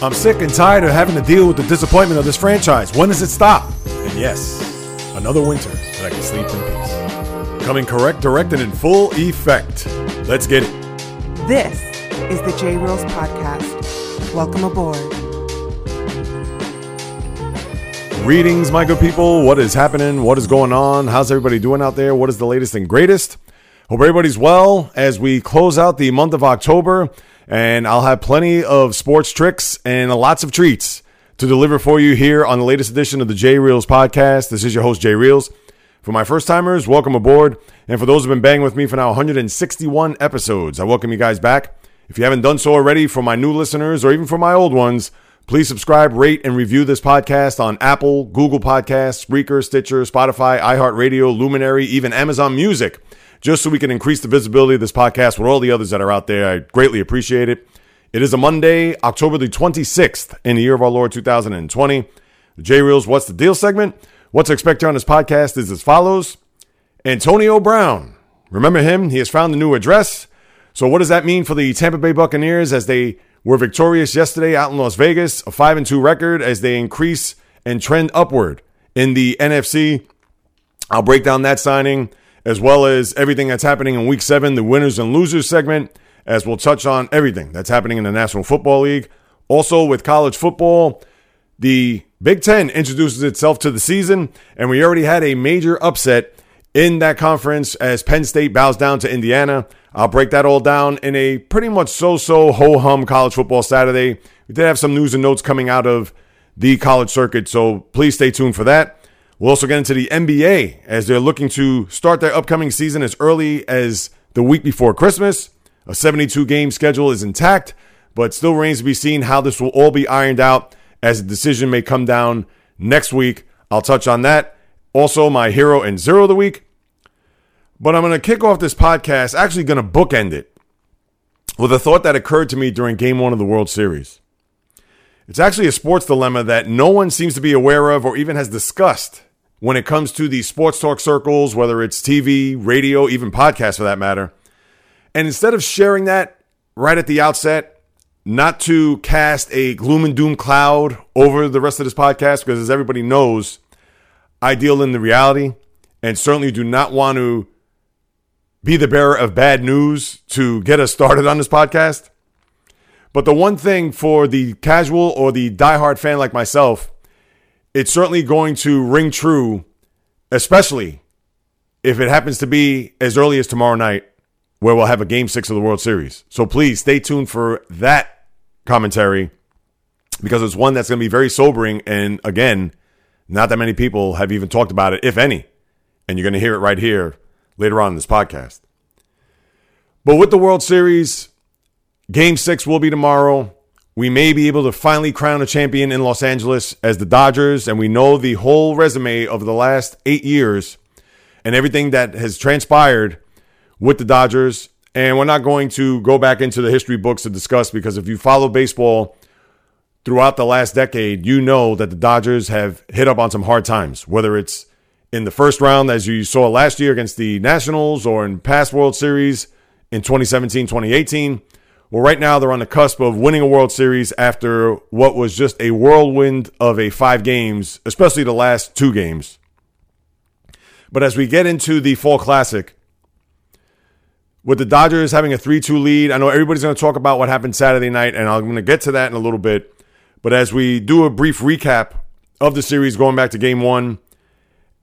I'm sick and tired of having to deal with the disappointment of this franchise. When does it stop? And yes, another winter that I can sleep in peace. Coming correct, direct, and in full effect. Let's get it. This is the J Reels Podcast. Welcome aboard. Greetings, my good people. What is happening? What is going on? How's everybody doing out there? What is the latest and greatest? Hope everybody's well as we close out the month of October, and I'll have plenty of sports tricks and lots of treats to deliver for you here on the latest edition of the J Reels podcast. This is your host, Jay Reels. For my first timers, welcome aboard. And for those who've been banging with me for now 161 episodes, I welcome you guys back. If you haven't done so already, for my new listeners or even for my old ones, please subscribe, rate, and review this podcast on Apple, Google Podcasts, Spreaker, Stitcher, Spotify, iHeartRadio, Luminary, even Amazon Music, just so we can increase the visibility of this podcast with all the others that are out there. I greatly appreciate it. It is a Monday, October the 26th, in the year of our Lord 2020. The J Reels What's the Deal segment. What to expect here on this podcast is as follows Antonio Brown. Remember him? He has found a new address. So, what does that mean for the Tampa Bay Buccaneers as they were victorious yesterday out in Las Vegas? A 5 and 2 record as they increase and trend upward in the NFC. I'll break down that signing as well as everything that's happening in week seven, the winners and losers segment, as we'll touch on everything that's happening in the National Football League. Also, with college football, the Big Ten introduces itself to the season, and we already had a major upset in that conference as Penn State bows down to Indiana. I'll break that all down in a pretty much so so ho hum college football Saturday. We did have some news and notes coming out of the college circuit, so please stay tuned for that. We'll also get into the NBA as they're looking to start their upcoming season as early as the week before Christmas. A 72 game schedule is intact, but still remains to be seen how this will all be ironed out as the decision may come down next week. I'll touch on that. Also, my hero and zero of the week. But I'm going to kick off this podcast, actually, going to bookend it with a thought that occurred to me during game one of the World Series. It's actually a sports dilemma that no one seems to be aware of or even has discussed when it comes to the sports talk circles, whether it's TV, radio, even podcasts for that matter. And instead of sharing that right at the outset, not to cast a gloom and doom cloud over the rest of this podcast, because as everybody knows, I deal in the reality and certainly do not want to be the bearer of bad news to get us started on this podcast. But the one thing for the casual or the diehard fan like myself, it's certainly going to ring true, especially if it happens to be as early as tomorrow night, where we'll have a game six of the World Series. So please stay tuned for that commentary because it's one that's going to be very sobering. And again, not that many people have even talked about it, if any. And you're going to hear it right here later on in this podcast. But with the World Series, game six will be tomorrow. We may be able to finally crown a champion in Los Angeles as the Dodgers. And we know the whole resume of the last eight years and everything that has transpired with the Dodgers. And we're not going to go back into the history books to discuss because if you follow baseball throughout the last decade, you know that the Dodgers have hit up on some hard times, whether it's in the first round, as you saw last year against the Nationals, or in past World Series in 2017, 2018. Well, right now they're on the cusp of winning a World Series after what was just a whirlwind of a five games, especially the last two games. But as we get into the Fall Classic, with the Dodgers having a 3 2 lead, I know everybody's going to talk about what happened Saturday night, and I'm going to get to that in a little bit. But as we do a brief recap of the series going back to game one,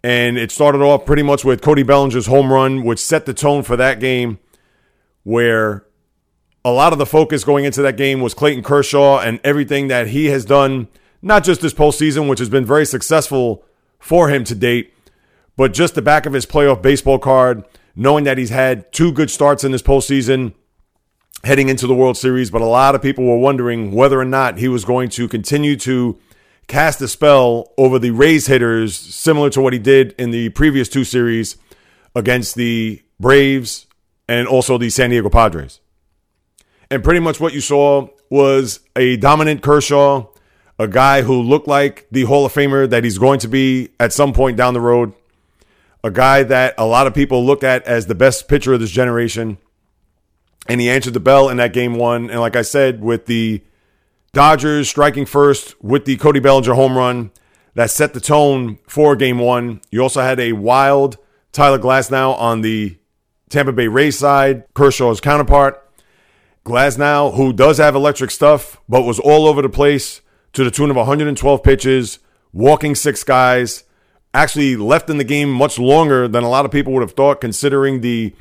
and it started off pretty much with Cody Bellinger's home run, which set the tone for that game, where a lot of the focus going into that game was Clayton Kershaw and everything that he has done, not just this postseason, which has been very successful for him to date, but just the back of his playoff baseball card, knowing that he's had two good starts in this postseason heading into the World Series. But a lot of people were wondering whether or not he was going to continue to cast a spell over the Rays hitters, similar to what he did in the previous two series against the Braves and also the San Diego Padres. And pretty much what you saw was a dominant Kershaw, a guy who looked like the Hall of Famer that he's going to be at some point down the road, a guy that a lot of people look at as the best pitcher of this generation. And he answered the bell in that game one. And like I said, with the Dodgers striking first with the Cody Bellinger home run, that set the tone for game one. You also had a wild Tyler Glasnow on the Tampa Bay Rays side, Kershaw's counterpart. Glasnow, who does have electric stuff, but was all over the place to the tune of 112 pitches, walking six guys, actually left in the game much longer than a lot of people would have thought, considering the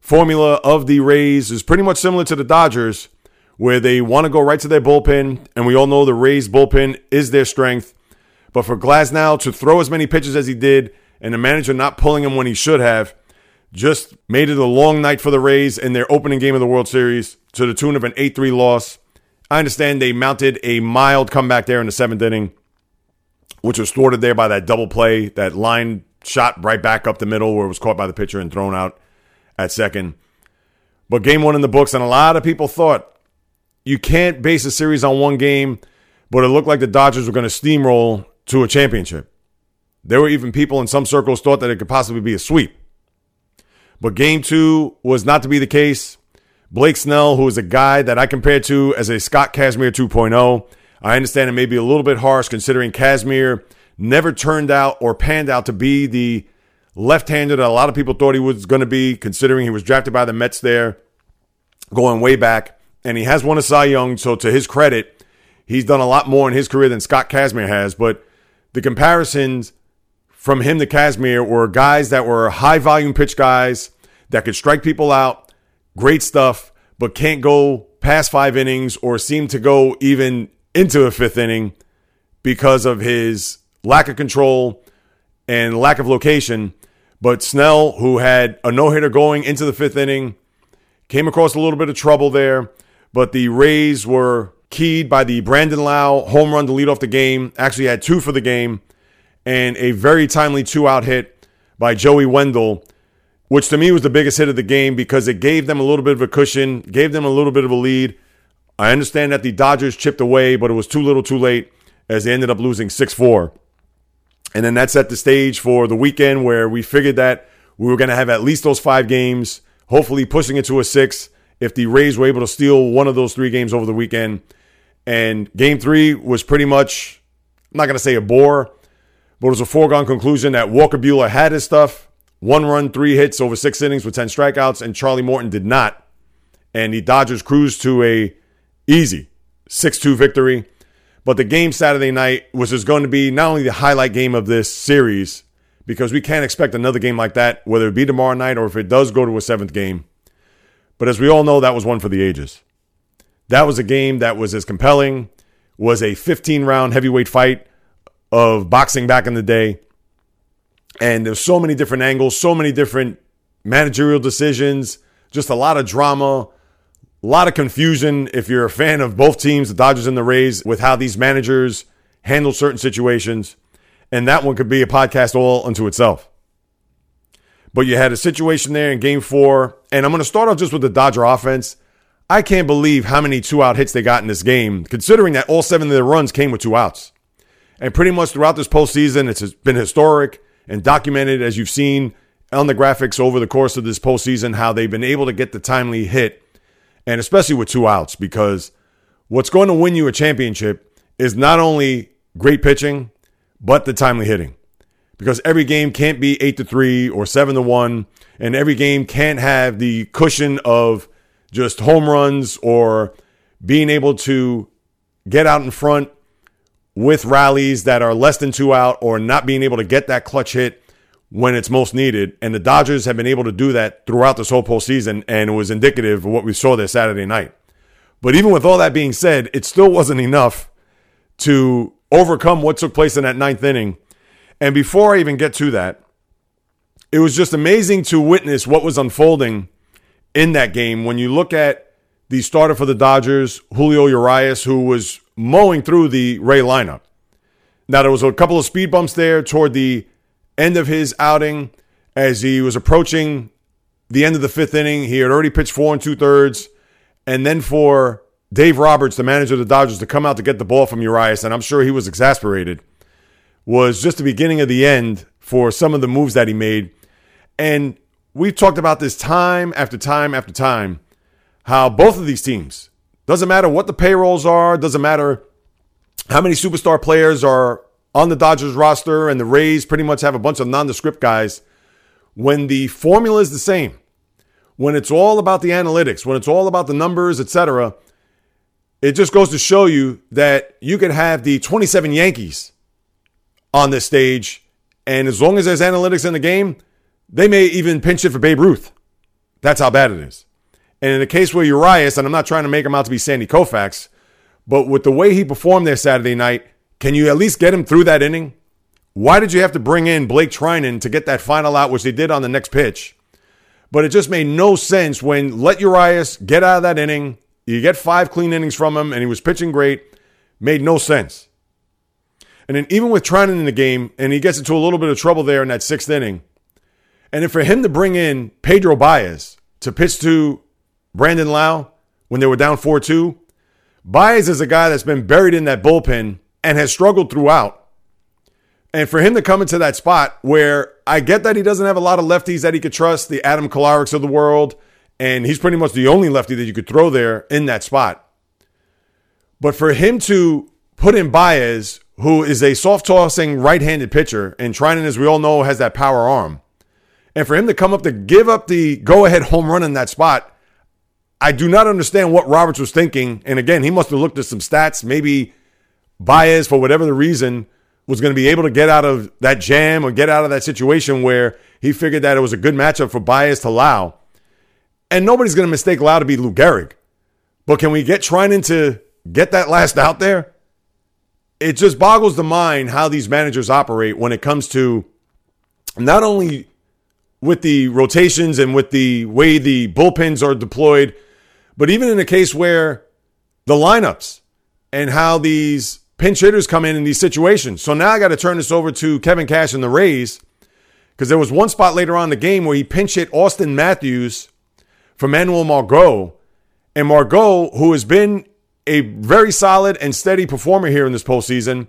formula of the Rays is pretty much similar to the Dodgers, where they want to go right to their bullpen, and we all know the Rays bullpen is their strength. But for Glasnow to throw as many pitches as he did, and the manager not pulling him when he should have, just made it a long night for the Rays in their opening game of the World Series to the tune of an 8 3 loss. I understand they mounted a mild comeback there in the seventh inning, which was thwarted there by that double play, that line shot right back up the middle where it was caught by the pitcher and thrown out at second. But game one in the books, and a lot of people thought you can't base a series on one game, but it looked like the Dodgers were going to steamroll to a championship. There were even people in some circles thought that it could possibly be a sweep. But game two was not to be the case. Blake Snell, who is a guy that I compared to as a Scott Kazmir 2.0. I understand it may be a little bit harsh considering Kazmir never turned out or panned out to be the left-hander that a lot of people thought he was going to be, considering he was drafted by the Mets there, going way back, and he has won a Cy Young. So to his credit, he's done a lot more in his career than Scott Kazmir has. But the comparisons from him to Kazmir were guys that were high volume pitch guys that could strike people out, great stuff, but can't go past five innings or seem to go even into a fifth inning because of his lack of control and lack of location. But Snell, who had a no hitter going into the fifth inning, came across a little bit of trouble there. But the Rays were keyed by the Brandon Lowe home run to lead off the game. Actually, had two for the game and a very timely two out hit by Joey Wendle, which to me was the biggest hit of the game because it gave them a little bit of a cushion, gave them a little bit of a lead. I understand that the Dodgers chipped away, but it was too little too late as they ended up losing 6 4. And then that set the stage for the weekend where we figured that we were going to have at least those five games, hopefully pushing it to a six if the Rays were able to steal one of those three games over the weekend. And game three was pretty much, I'm not going to say a bore, but it was a foregone conclusion that Walker Buehler had his stuff. One run, three hits over six innings with 10 strikeouts, and Charlie Morton did not. And the Dodgers cruised to a easy 6-2 victory. But the game Saturday night was just going to be not only the highlight game of this series, because we can't expect another game like that, whether it be tomorrow night or if it does go to a seventh game. But as we all know, that was one for the ages. That was a game that was as compelling, was a 15 round heavyweight fight of boxing back in the day. And there's so many different angles, so many different managerial decisions, just a lot of drama, a lot of confusion if you're a fan of both teams, the Dodgers and the Rays, with how these managers handle certain situations. And that one could be a podcast all unto itself. But you had a situation there in game four. And I'm going to start off just with the Dodger offense. I can't believe how many two out hits they got in this game, considering that all seven of their runs came with two outs. And pretty much throughout this postseason, it's been historic and documented, as you've seen on the graphics over the course of this postseason, how they've been able to get the timely hit, and especially with two outs, because what's going to win you a championship is not only great pitching, but the timely hitting. Because every game can't be eight to three or seven to one, and every game can't have the cushion of just home runs or being able to get out in front with rallies that are less than two out or not being able to get that clutch hit when it's most needed. And the Dodgers have been able to do that throughout this whole postseason, and it was indicative of what we saw there Saturday night. But even with all that being said, it still wasn't enough to overcome what took place in that ninth inning. And before I even get to that, it was just amazing to witness what was unfolding in that game when you look at the starter for the Dodgers, Julio Urias, who was mowing through the Ray lineup. Now, there was a couple of speed bumps there toward the end of his outing as he was approaching the end of the fifth inning. He had already pitched four and two thirds. And then for Dave Roberts, the manager of the Dodgers, to come out to get the ball from Urias, and I'm sure he was exasperated, was just the beginning of the end for some of the moves that he made. And we've talked about this time after time after time how both of these teams, doesn't matter what the payrolls are, doesn't matter how many superstar players are on the Dodgers roster, and the Rays pretty much have a bunch of nondescript guys. When the formula is the same, when it's all about the analytics, when it's all about the numbers, etc., it just goes to show you that you can have the 27 Yankees on this stage, and as long as there's analytics in the game, they may even pinch it for Babe Ruth. That's how bad it is. And in the case where Urias, and I'm not trying to make him out to be Sandy Koufax, but with the way he performed there Saturday night, can you at least get him through that inning? Why did you have to bring in Blake Treinen to get that final out, which they did on the next pitch? But it just made no sense when let Urias get out of that inning. You get five clean innings from him, and he was pitching great. Made no sense. And then even with Treinen in the game, and he gets into a little bit of trouble there in that sixth inning, and then for him to bring in Pedro Baez to pitch to Brandon Lowe when they were down 4 2, Baez is a guy that's been buried in that bullpen and has struggled throughout. And for him to come into that spot where I get that he doesn't have a lot of lefties that he could trust, the Adam Kolareks of the world, and he's pretty much the only lefty that you could throw there in that spot. But for him to put in Baez, who is a soft tossing right handed pitcher, and Treinen, as we all know, has that power arm, and for him to come up to give up the go ahead home run in that spot, I do not understand what Roberts was thinking. And again, he must have looked at some stats. Maybe Baez, for whatever the reason, was going to be able to get out of that jam or get out of that situation where he figured that it was a good matchup for Baez to Lowe. And nobody's going to mistake Lowe to be Lou Gehrig. But can we get Treinen to get that last out there? It just boggles the mind how these managers operate when it comes to not only with the rotations and with the way the bullpens are deployed, but even in a case where the lineups and how these pinch hitters come in in these situations. So now I got to turn this over to Kevin Cash and the Rays because there was one spot later on in the game where he pinch hit Austin Matthews for Manuel Margot. And Margot, who has been a very solid and steady performer here in this postseason,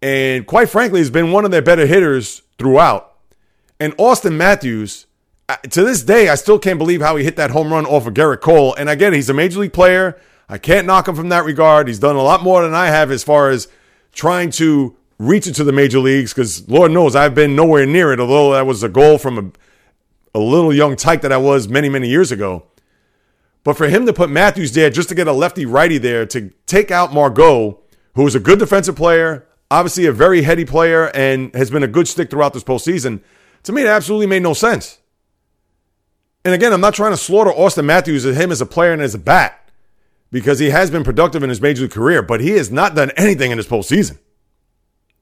and quite frankly, has been one of their better hitters throughout. And Austin Matthews, to this day, I still can't believe how he hit that home run off of Gerrit Cole. And again, he's a major league player. I can't knock him from that regard. He's done a lot more than I have as far as trying to reach into the major leagues because Lord knows I've been nowhere near it, although that was a goal from a, a little young tyke that I was many, many years ago. But for him to put Matthews there just to get a lefty righty there to take out Margot, who is a good defensive player, obviously a very heady player, and has been a good stick throughout this postseason, to me, it absolutely made no sense. And again, I'm not trying to slaughter Austin Matthews as him as a player and as a bat because he has been productive in his major league career, but he has not done anything in this postseason.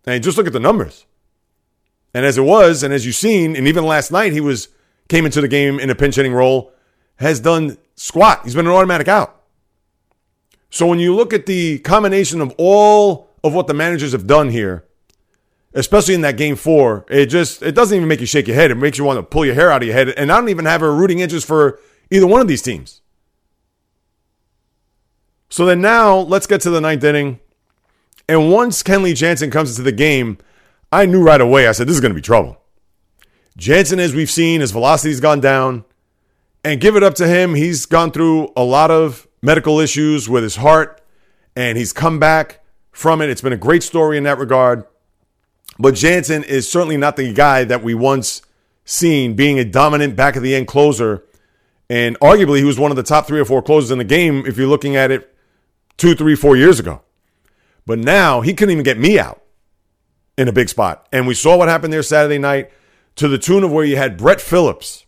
And just look at the numbers. And as it was, and as you've seen, and even last night, he was came into the game in a pinch hitting role, has done squat. He's been an automatic out. So when you look at the combination of all of what the managers have done here, especially in that game four, it just it doesn't even make you shake your head. It makes you want to pull your hair out of your head. And I don't even have a rooting interest for either one of these teams. So then now let's get to the ninth inning. And once Kenley Jansen comes into the game, I knew right away. I said this is going to be trouble. Jansen, as we've seen, his velocity's gone down. And give it up to him. He's gone through a lot of medical issues with his heart, and he's come back from it. It's been a great story in that regard. But Jansen is certainly not the guy that we once seen being a dominant back of the end closer. And arguably, he was one of the top three or four closers in the game if you're looking at it two, three, four years ago. But now he couldn't even get me out in a big spot. And we saw what happened there Saturday night to the tune of where you had Brett Phillips,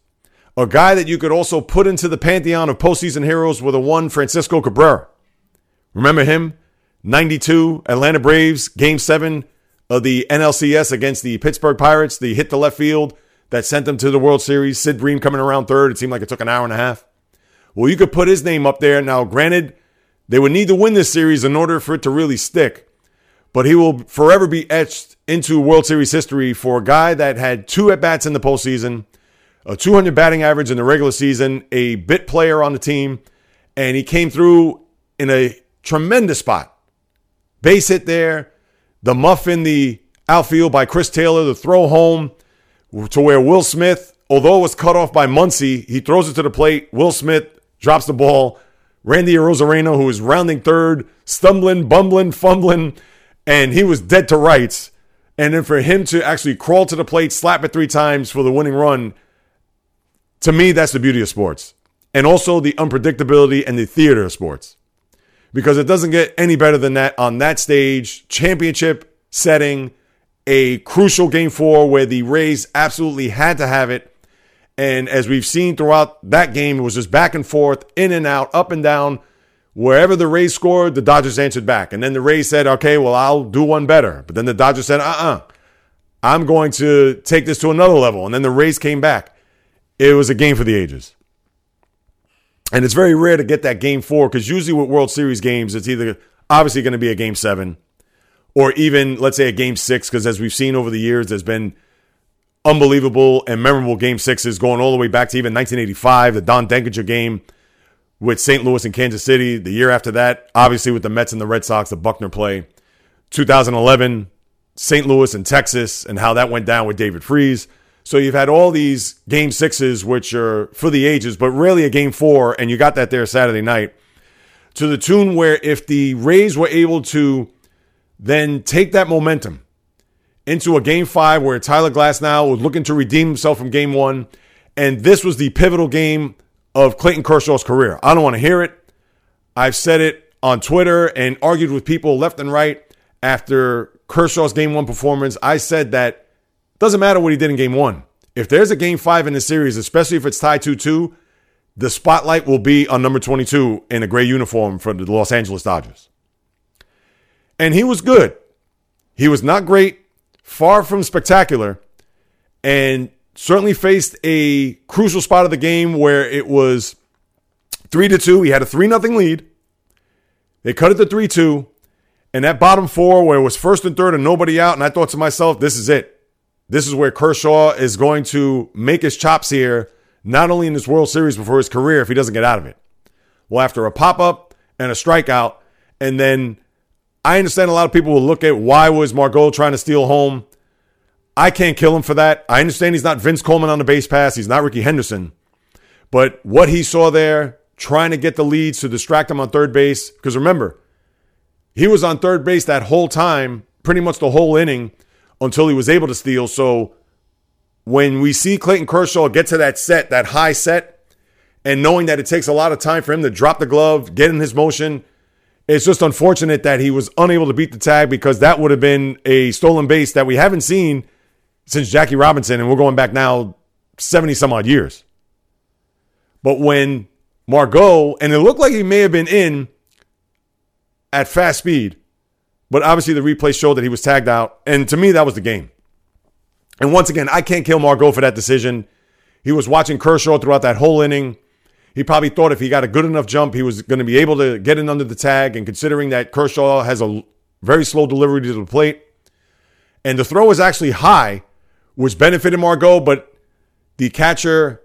a guy that you could also put into the pantheon of postseason heroes with a one Francisco Cabrera. Remember him? 92 Atlanta Braves, game seven, of the NLCS against the Pittsburgh Pirates, the hit the left field that sent them to the World Series. Sid Bream coming around third. It seemed like it took an hour and a half. Well, you could put his name up there. Now, granted, they would need to win this series in order for it to really stick. but he will forever be etched into World Series history for a guy that had two at bats in the postseason, a 200 batting average in the regular season, a bit player on the team, and he came through in a tremendous spot. Base hit there, the muff in the outfield by Chris Taylor, the throw home to where Will Smith, although it was cut off by Muncy, he throws it to the plate. Will Smith drops the ball. Randy Arozarena, who is rounding third, stumbling, bumbling, fumbling, and he was dead to rights. And then for him to actually crawl to the plate, slap it three times for the winning run, to me, that's the beauty of sports. And also the unpredictability and the theater of sports. Because it doesn't get any better than that on that stage, championship setting, a crucial game four where the Rays absolutely had to have it. And as we've seen throughout that game, it was just back and forth, in and out, up and down. Wherever the Rays scored, the Dodgers answered back. And then the Rays said, okay, well, I'll do one better. But then the Dodgers said, uh uh-uh, uh, i am going to take this to another level. And then the Rays came back. It was a game for the ages. And it's very rare to get that game four because usually with World Series games, it's either obviously going to be a game seven or even, let's say, a game six. Because as we've seen over the years, there's been unbelievable and memorable game sixes going all the way back to even 1985, the Don Denkinger game with St. Louis and Kansas City. The year after that, obviously with the Mets and the Red Sox, the Buckner play. 2011, St. Louis and Texas, and how that went down with David Freese. So you've had all these game sixes, which are for the ages, but really a game four, and you got that there Saturday night. To the tune where if the Rays were able to then take that momentum into a game five where Tyler Glasnow was looking to redeem himself from game one. And this was the pivotal game of Clayton Kershaw's career. I don't want to hear it. I've said it on Twitter and argued with people left and right after Kershaw's game one performance. I said that doesn't matter what he did in game one. If there's a game five in the series, especially if it's tied 2 2, the spotlight will be on number 22 in a gray uniform for the Los Angeles Dodgers. And he was good. He was not great far from spectacular, and certainly faced a crucial spot of the game where it was three to two. He had a three nothing lead. They cut it to three two, and that bottom four where it was first and third and nobody out, and I thought to myself, this is it. This is where Kershaw is going to make his chops here, not only in this World Series but for his career if he doesn't get out of it. Well, after a pop up and a strikeout, and then I understand a lot of people will look at why was Margot trying to steal home. I can't kill him for that. I understand he's not Vince Coleman on the base pass. He's not Rickey Henderson. But what he saw there, trying to get the leads to distract him on third base, because remember, he was on third base that whole time, pretty much the whole inning, until he was able to steal. So when we see Clayton Kershaw get to that set, that high set, and knowing that it takes a lot of time for him to drop the glove, get in his motion, it's just unfortunate that he was unable to beat the tag because that would have been a stolen base that we haven't seen since Jackie Robinson, and we're going back now 70 some odd years. But when Margot, and it looked like he may have been in at fast speed, but obviously the replay showed that he was tagged out. And to me, that was the game. And once again, I can't kill Margot for that decision. He was watching Kershaw throughout that whole inning. He probably thought if he got a good enough jump, he was going to be able to get in under the tag. And considering that Kershaw has a very slow delivery to the plate, and the throw was actually high, which benefited Margot, but the catcher,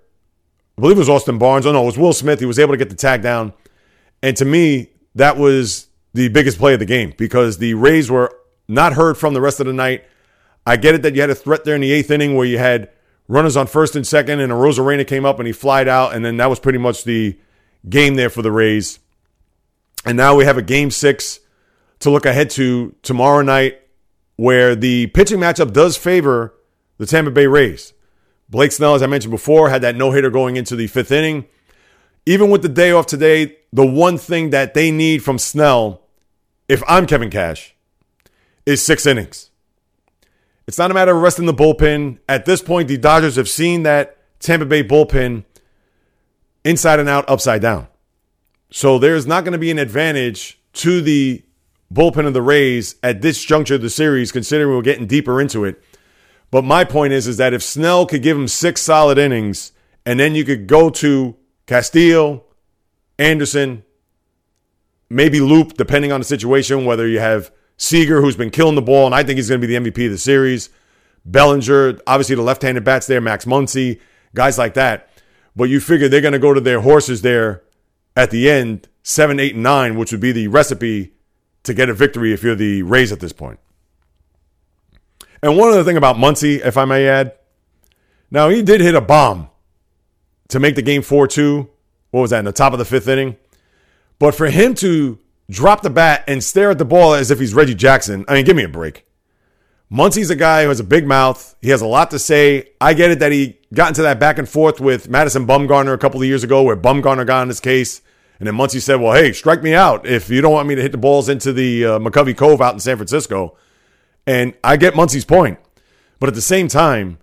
I believe it was Austin Barnes. Oh no, it was Will Smith. He was able to get the tag down. And to me, that was the biggest play of the game because the Rays were not heard from the rest of the night. I get it that you had a threat there in the eighth inning where you had runners on first and second, and Arozarena came up and he flied out, and then that was pretty much the game there for the Rays. And now we have a game six to look ahead to tomorrow night, where the pitching matchup does favor the Tampa Bay Rays. Blake Snell, as I mentioned before, had that no hitter going into the fifth inning. Even with the day off today, the one thing that they need from Snell, if I'm Kevin Cash, is six innings. It's not a matter of resting the bullpen. At this point, the Dodgers have seen that Tampa Bay bullpen inside and out, upside down. So there's not going to be an advantage to the bullpen of the Rays at this juncture of the series, considering we're getting deeper into it. But my point is, is that if Snell could give him six solid innings, and then you could go to Castillo, Anderson, maybe Loup, depending on the situation, whether you have Seager, who's been killing the ball, and I think he's going to be the MVP of the series. Bellinger, obviously the left-handed bats there, Max Muncy, guys like that. But you figure they're going to go to their horses there at the end, seven, eight, and nine, which would be the recipe to get a victory if you're the Rays at this point. And one other thing about Muncy, if I may add, now he did hit a bomb to make the game 4 2. What was that, in the top of the fifth inning? But for him to drop the bat and stare at the ball as if he's Reggie Jackson, I mean, give me a break. Muncy's a guy who has a big mouth. He has a lot to say. I get it that he got into that back and forth with Madison Bumgarner a couple of years ago where Bumgarner got on his case. And then Muncy said, well, hey, strike me out if you don't want me to hit the balls into the uh, McCovey Cove out in San Francisco. And I get Muncy's point. But at the same time,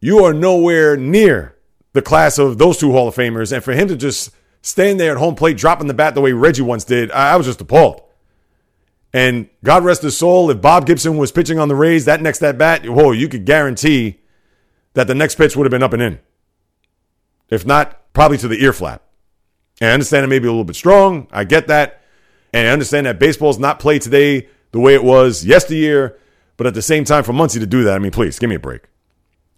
you are nowhere near the class of those two Hall of Famers. And for him to just stand there at home plate, dropping the bat the way Reggie once did, I, I was just appalled. And God rest his soul, if Bob Gibson was pitching on the Rays, that next at bat, whoa, you could guarantee that the next pitch would have been up and in. If not, probably to the ear flap. And I understand it may be a little bit strong. I get that. And I understand that baseball is not played today the way it was yesteryear. But at the same time, for Muncy to do that, I mean, please give me a break.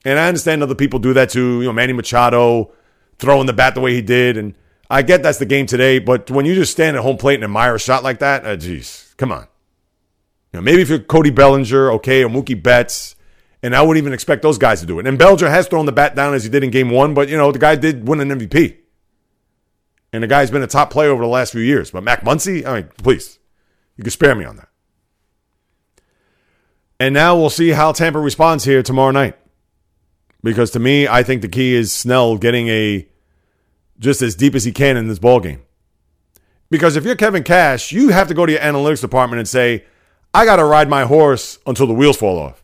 And I understand other people do that too. You know, Manny Machado throwing the bat the way he did. And I get that's the game today. But when you just stand at home plate and admire a shot like that, uh, geez, come on. You know, maybe if you're Cody Bellinger, okay, or Mookie Betts, and I wouldn't even expect those guys to do it. And Bellinger has thrown the bat down as he did in game one, but, you know, the guy did win an MVP. And the guy's been a top player over the last few years. But Mac Muncy, I mean, please, you can spare me on that. And now we'll see how Tampa responds here tomorrow night. Because to me, I think the key is Snell getting a just as deep as he can in this ball game. Because if you're Kevin Cash, you have to go to your analytics department and say, I got to ride my horse until the wheels fall off.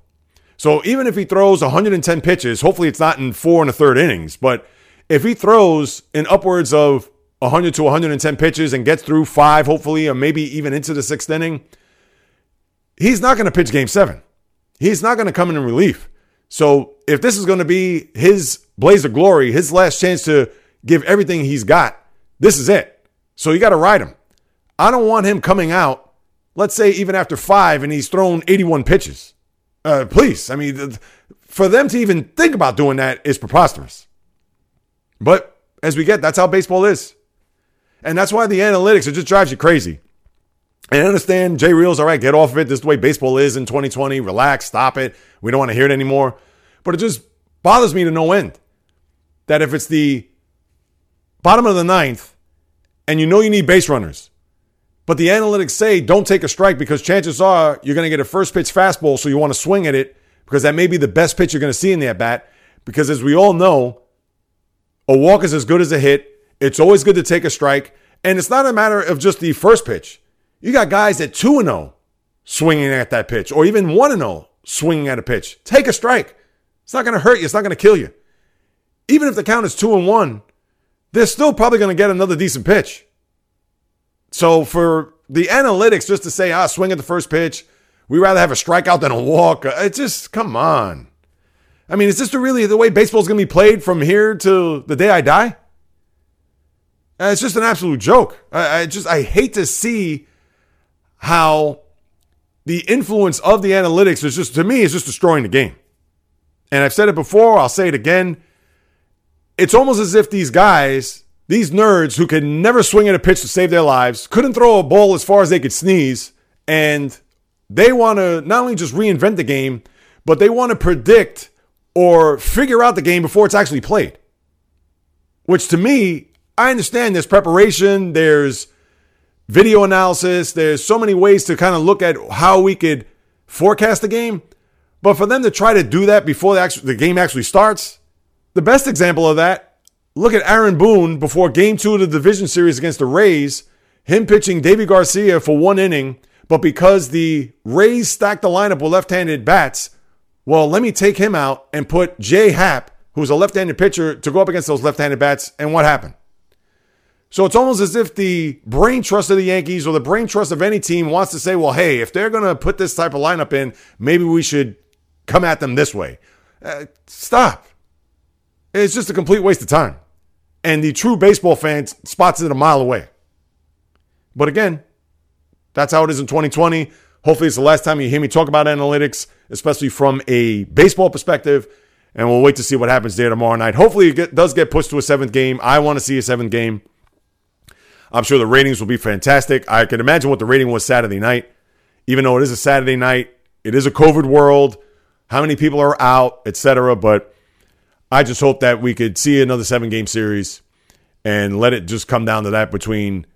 So even if he throws 110 pitches, hopefully it's not in four and a third innings, but if he throws in upwards of 100 to 110 pitches and gets through five, hopefully, or maybe even into the sixth inning, he's not going to pitch game seven. He's not going to come in in relief. So if this is going to be his blaze of glory, his last chance to give everything he's got, this is it. So you got to ride him. I don't want him coming out, let's say even after five, and he's thrown 81 pitches. Uh, please, I mean, for them to even think about doing that is preposterous. But as we get, that's how baseball is. And that's why the analytics, it just drives you crazy. And I understand Jay Reels, all right, get off of it. This is the way baseball is in 2020. Relax, stop it. We don't want to hear it anymore. But it just bothers me to no end that if it's the bottom of the ninth and you know you need base runners, but the analytics say don't take a strike because chances are you're going to get a first pitch fastball, so you want to swing at it because that may be the best pitch you're going to see in the at bat. Because as we all know, a walk is as good as a hit. It's always good to take a strike. And it's not a matter of just the first pitch. You got guys at 2 0 swinging at that pitch, or even 1 0 swinging at a pitch. Take a strike. It's not going to hurt you, it's not going to kill you. Even if the count is 2 and 1, they're still probably going to get another decent pitch. So for the analytics just to say, ah, swing at the first pitch, we rather have a strikeout than a walk. Uh, it just, come on. I mean, is this really the way baseball's going to be played from here to the day I die? Uh, it's just an absolute joke. I, I just I hate to see how the influence of the analytics is just to me is just destroying the game. And I've said it before, I'll say it again. It's almost as if these guys, these nerds who could never swing at a pitch to save their lives, couldn't throw a ball as far as they could sneeze, and they want to not only just reinvent the game, but they want to predict or figure out the game before it's actually played. Which to me, I understand there's preparation, there's video analysis, there's so many ways to kind of look at how we could forecast the game. But for them to try to do that before the, actual, the game actually starts, the best example of that, look at Aaron Boone before game two of the division series against the Rays, him pitching Deivi Garcia for one inning, but because the Rays stacked the lineup with left handed bats, well, let me take him out and put Jay Happ, who's a left handed pitcher, to go up against those left handed bats. And what happened? So it's almost as if the brain trust of the Yankees or the brain trust of any team wants to say, well, hey, if they're going to put this type of lineup in, maybe we should come at them this way. Uh, stop. It's just a complete waste of time. And the true baseball fan spots it a mile away. But again, that's how it is in 2020. Hopefully, it's the last time you hear me talk about analytics, especially from a baseball perspective. And we'll wait to see what happens there tomorrow night. Hopefully, it does get pushed to a seventh game. I want to see a seventh game. I'm sure the ratings will be fantastic. I can imagine what the rating was Saturday night. Even though it is a Saturday night, it is a COVID world. How many people are out, etc. But I just hope that we could see another seven game series and let it just come down to that between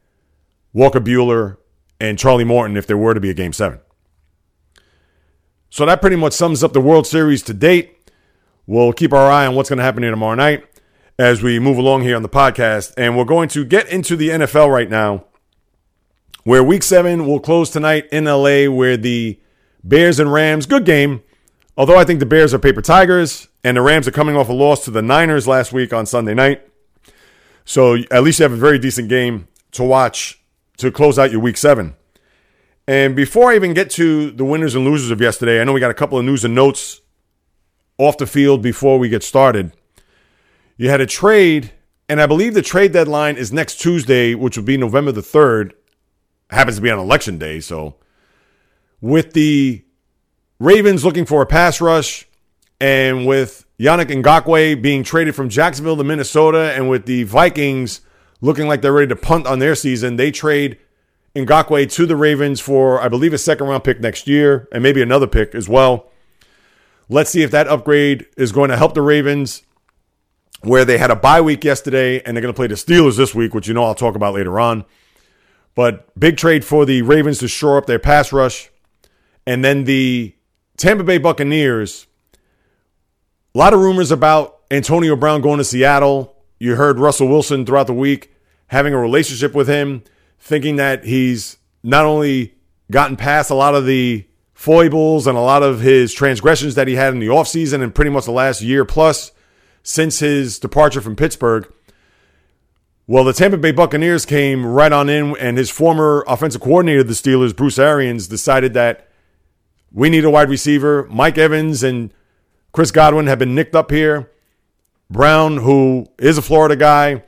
Walker Buehler and Charlie Morton if there were to be a game seven. So that pretty much sums up the World Series to date. We'll keep our eye on what's going to happen here tomorrow night as we move along here on the podcast. And we're going to get into the NFL right now, where week seven will close tonight in LA, where the Bears and Rams, good game. Although I think the Bears are paper tigers, and the Rams are coming off a loss to the Niners last week on Sunday night. So at least you have a very decent game to watch to close out your week seven. And before I even get to the winners and losers of yesterday, I know we got a couple of news and notes off the field before we get started. You had a trade, and I believe the trade deadline is next Tuesday, which would be November the 3rd. Happens to be on election day, so with the Ravens looking for a pass rush, and with Yannick Ngakoue being traded from Jacksonville to Minnesota, and with the Vikings looking like they're ready to punt on their season, they trade Ngakoue to the Ravens for, I believe, a second round pick next year, and maybe another pick as well. Let's see if that upgrade is going to help the Ravens, where they had a bye week yesterday, and they're going to play the Steelers this week, which you know I'll talk about later on. But big trade for the Ravens to shore up their pass rush. And then the Tampa Bay Buccaneers, a lot of rumors about Antonio Brown going to Seattle. You heard Russell Wilson throughout the week having a relationship with him, thinking that he's not only gotten past a lot of the foibles and a lot of his transgressions that he had in the offseason and pretty much the last year plus since his departure from Pittsburgh. Well, the Tampa Bay Buccaneers came right on in, and his former offensive coordinator the Steelers, Bruce Arians, decided that we need a wide receiver. Mike Evans and Chris Godwin have been nicked up here. Brown, who is a Florida guy,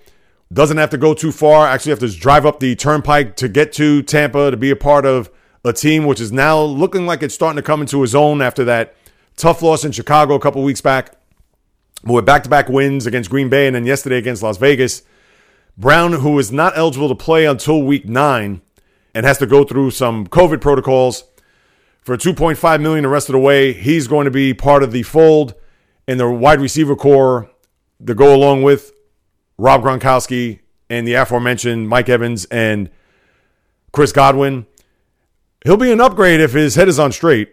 doesn't have to go too far. Actually, have to drive up the turnpike to get to Tampa to be a part of a team which is now looking like it's starting to come into his own after that tough loss in Chicago a couple weeks back. But with back to back wins against Green Bay and then yesterday against Las Vegas, Brown, who is not eligible to play until week nine and has to go through some COVID protocols, for 2.5 million the rest of the way. He's going to be part of the fold in the wide receiver corps to go along with Rob Gronkowski and the aforementioned Mike Evans and Chris Godwin. He'll be an upgrade if his head is on straight.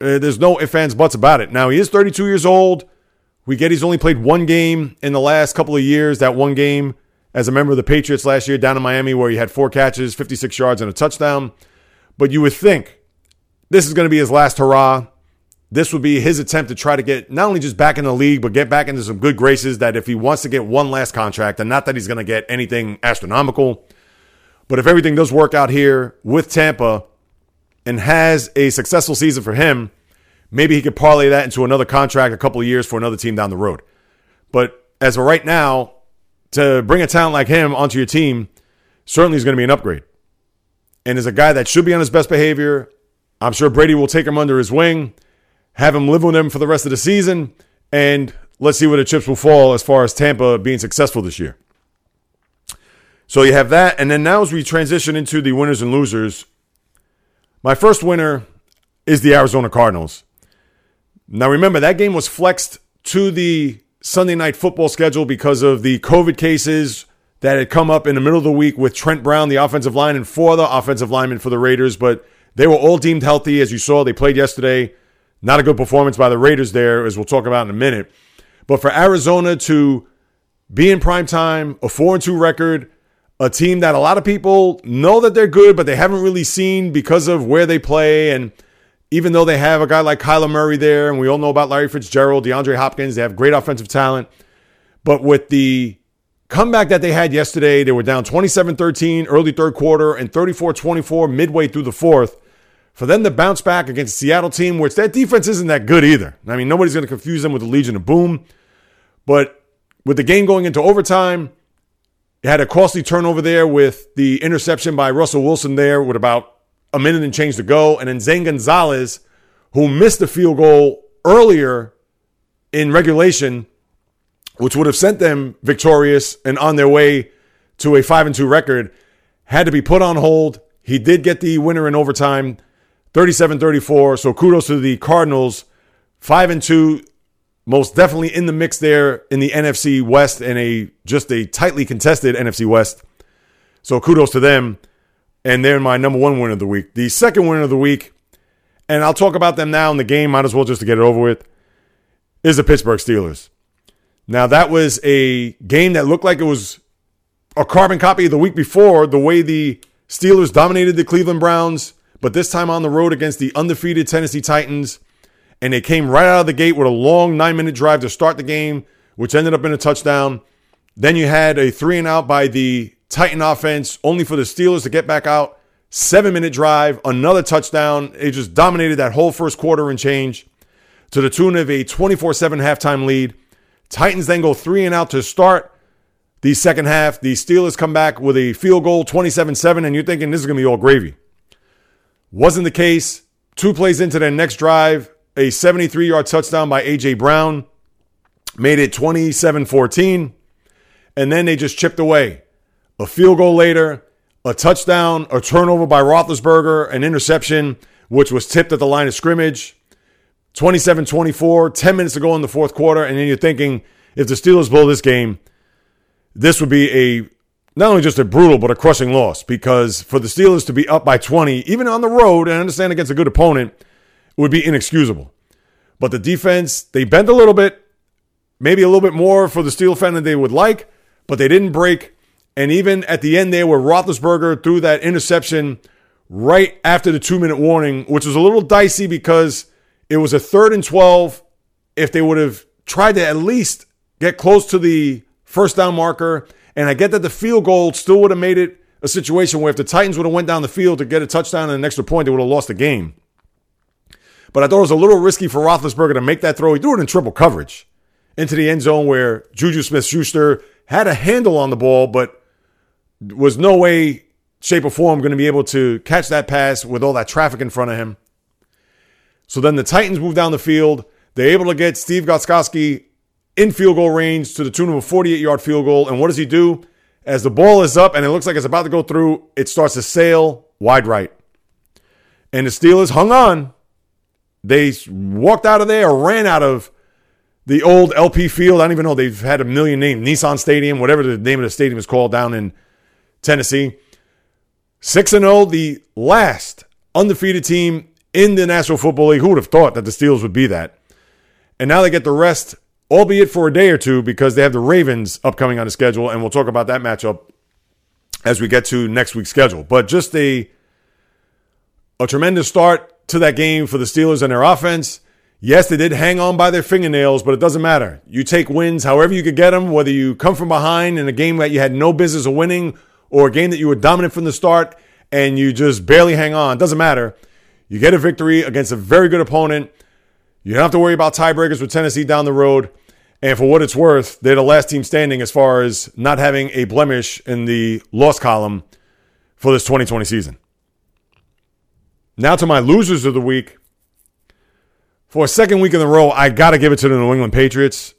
Uh, there's no ifs, ands, buts about it. Now, he is 32 years old. We get he's only played one game in the last couple of years. That one game as a member of the Patriots last year down in Miami, where he had four catches, 56 yards, and a touchdown. But you would think this is going to be his last hurrah. This would be his attempt to try to get not only just back in the league, but get back into some good graces. That if he wants to get one last contract, and not that he's going to get anything astronomical, but if everything does work out here with Tampa and has a successful season for him, maybe he could parlay that into another contract a couple of years for another team down the road. But as of right now, to bring a talent like him onto your team certainly is going to be an upgrade. And as a guy that should be on his best behavior, I'm sure Brady will take him under his wing, have him live with him for the rest of the season, and let's see where the chips will fall as far as Tampa being successful this year. So you have that. And then now as we transition into the winners and losers, my first winner is the Arizona Cardinals. Now remember, that game was flexed to the Sunday night football schedule because of the COVID cases that had come up in the middle of the week with Trent Brown, the offensive line, and four other offensive linemen for the Raiders. But they were all deemed healthy, as you saw. They played yesterday. Not a good performance by the Raiders there, as we'll talk about in a minute. But for Arizona to be in prime time, a 4 and 2 record, a team that a lot of people know that they're good, but they haven't really seen because of where they play. And even though they have a guy like Kyler Murray there, and we all know about Larry Fitzgerald, DeAndre Hopkins, they have great offensive talent. But with the comeback that they had yesterday, they were down 27 13 early third quarter and 34 24 midway through the fourth for them to bounce back against a Seattle team, which that defense isn't that good either. I mean, nobody's going to confuse them with the Legion of Boom. But with the game going into overtime, it had a costly turnover there with the interception by Russell Wilson there with about a minute and change to go. And then Zane Gonzalez, who missed the field goal earlier in regulation, which would have sent them victorious and on their way to a 5 and 2 record, had to be put on hold. He did get the winner in overtime, 37-34. So kudos to the Cardinals, 5 and 2 most definitely in the mix there in the NFC West and a just a tightly contested NFC West. So kudos to them. And they're my number one winner of the week. The second winner of the week, and I'll talk about them now in the game, might as well just to get it over with, is the Pittsburgh Steelers. Now, that was a game that looked like it was a carbon copy of the week before, the way the Steelers dominated the Cleveland Browns, but this time on the road against the undefeated Tennessee Titans and they came right out of the gate with a long nine minute drive to start the game, which ended up in a touchdown. Then you had a three and out by the Titan offense, only for the Steelers to get back out. Seven minute drive, another touchdown. It just dominated that whole first quarter and change to the tune of a 24 7 halftime lead. Titans then go three and out to start the second half. The Steelers come back with a field goal, 27 7, and you're thinking this is going to be all gravy. Wasn't the case. Two plays into their next drive, a 73 yard touchdown by A.J. Brown, made it 27 14. And then they just chipped away. A field goal later, a touchdown, a turnover by Roethlisberger, an interception, which was tipped at the line of scrimmage. 27 24, 10 minutes to go in the fourth quarter. And then you're thinking, if the Steelers blow this game, this would be a not only just a brutal, but a crushing loss because for the Steelers to be up by 20, even on the road, and I understand against a good opponent, would be inexcusable. But the defense, they bent a little bit, maybe a little bit more for the Steel fan than they would like, but they didn't break. And even at the end there, where Roethlisberger threw that interception right after the two minute warning, which was a little dicey because it was a third and 12. If they would have tried to at least get close to the first down marker, and I get that the field goal still would have made it a situation where if the Titans would have went down the field to get a touchdown and an extra point, they would have lost the game. But I thought it was a little risky for Roethlisberger to make that throw. He threw it in triple coverage into the end zone where Juju Smith Schuster had a handle on the ball, but was no way, shape, or form going to be able to catch that pass with all that traffic in front of him. So then the Titans move down the field. They're able to get Steve Gostkowski in field goal range to the tune of a 48 yard field goal. And what does he do? As the ball is up and it looks like it's about to go through, it starts to sail wide right. And the Steelers hung on they walked out of there ran out of the old LP field. I don't even know. They've had a million names. Nissan Stadium, whatever the name of the stadium is called down in Tennessee. 6 0, the last undefeated team in the National Football League. Who would have thought that the Steelers would be that? And now they get the rest, albeit for a day or two, because they have the Ravens upcoming on the schedule. And we'll talk about that matchup as we get to next week's schedule. But just a, a tremendous start to that game for the Steelers and their offense. Yes, they did hang on by their fingernails, but it doesn't matter. You take wins however you could get them, whether you come from behind in a game that you had no business of winning or a game that you were dominant from the start and you just barely hang on. Doesn't matter. You get a victory against a very good opponent. You don't have to worry about tiebreakers with Tennessee down the road. And for what it's worth, they're the last team standing as far as not having a blemish in the loss column for this 2020 season. Now to my losers of the week. For a second week in a row, I got to give it to the New England Patriots.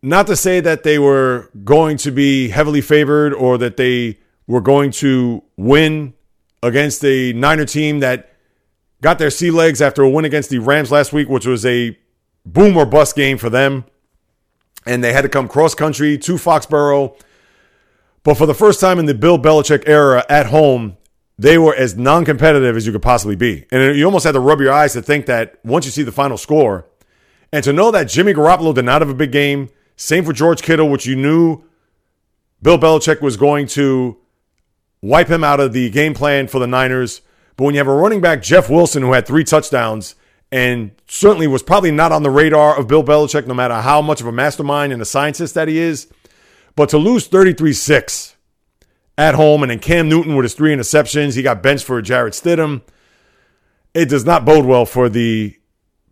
Not to say that they were going to be heavily favored or that they were going to win against a Niner team that got their sea legs after a win against the Rams last week, which was a boom or bust game for them. And they had to come cross country to Foxborough. But for the first time in the Bill Belichick era at home, they were as non competitive as you could possibly be. And you almost had to rub your eyes to think that once you see the final score, and to know that Jimmy Garoppolo did not have a big game, same for George Kittle, which you knew Bill Belichick was going to wipe him out of the game plan for the Niners. But when you have a running back, Jeff Wilson, who had three touchdowns and certainly was probably not on the radar of Bill Belichick, no matter how much of a mastermind and a scientist that he is, but to lose 33 6 at home. And then Cam Newton with his three interceptions, he got benched for Jarrett Stidham. It does not bode well for the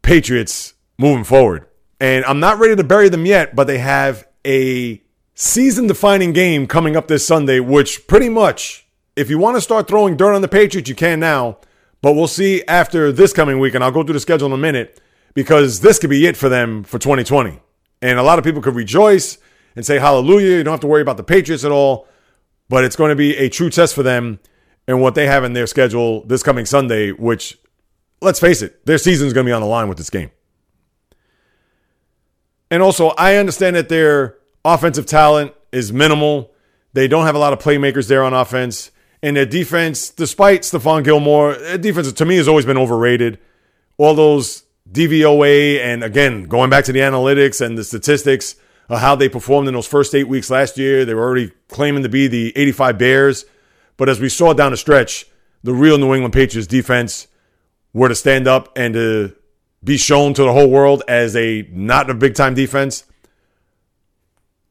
Patriots moving forward. And I'm not ready to bury them yet, but they have a season defining game coming up this Sunday, which pretty much, if you want to start throwing dirt on the Patriots, you can now. But we'll see after this coming week, and I'll go through the schedule in a minute because this could be it for them for 2020. And a lot of people could rejoice and say hallelujah. You don't have to worry about the Patriots at all. But it's going to be a true test for them and what they have in their schedule this coming Sunday, which, let's face it, their season is going to be on the line with this game. And also, I understand that their offensive talent is minimal. They don't have a lot of playmakers there on offense. And their defense, despite Stephon Gilmore, their defense to me has always been overrated. All those DVOA and again, going back to the analytics and the statistics of how they performed in those first eight weeks last year, they were already claiming to be the 85 Bears. But as we saw down the stretch, the real New England Patriots defense were to stand up and to be shown to the whole world as a not a big time defense.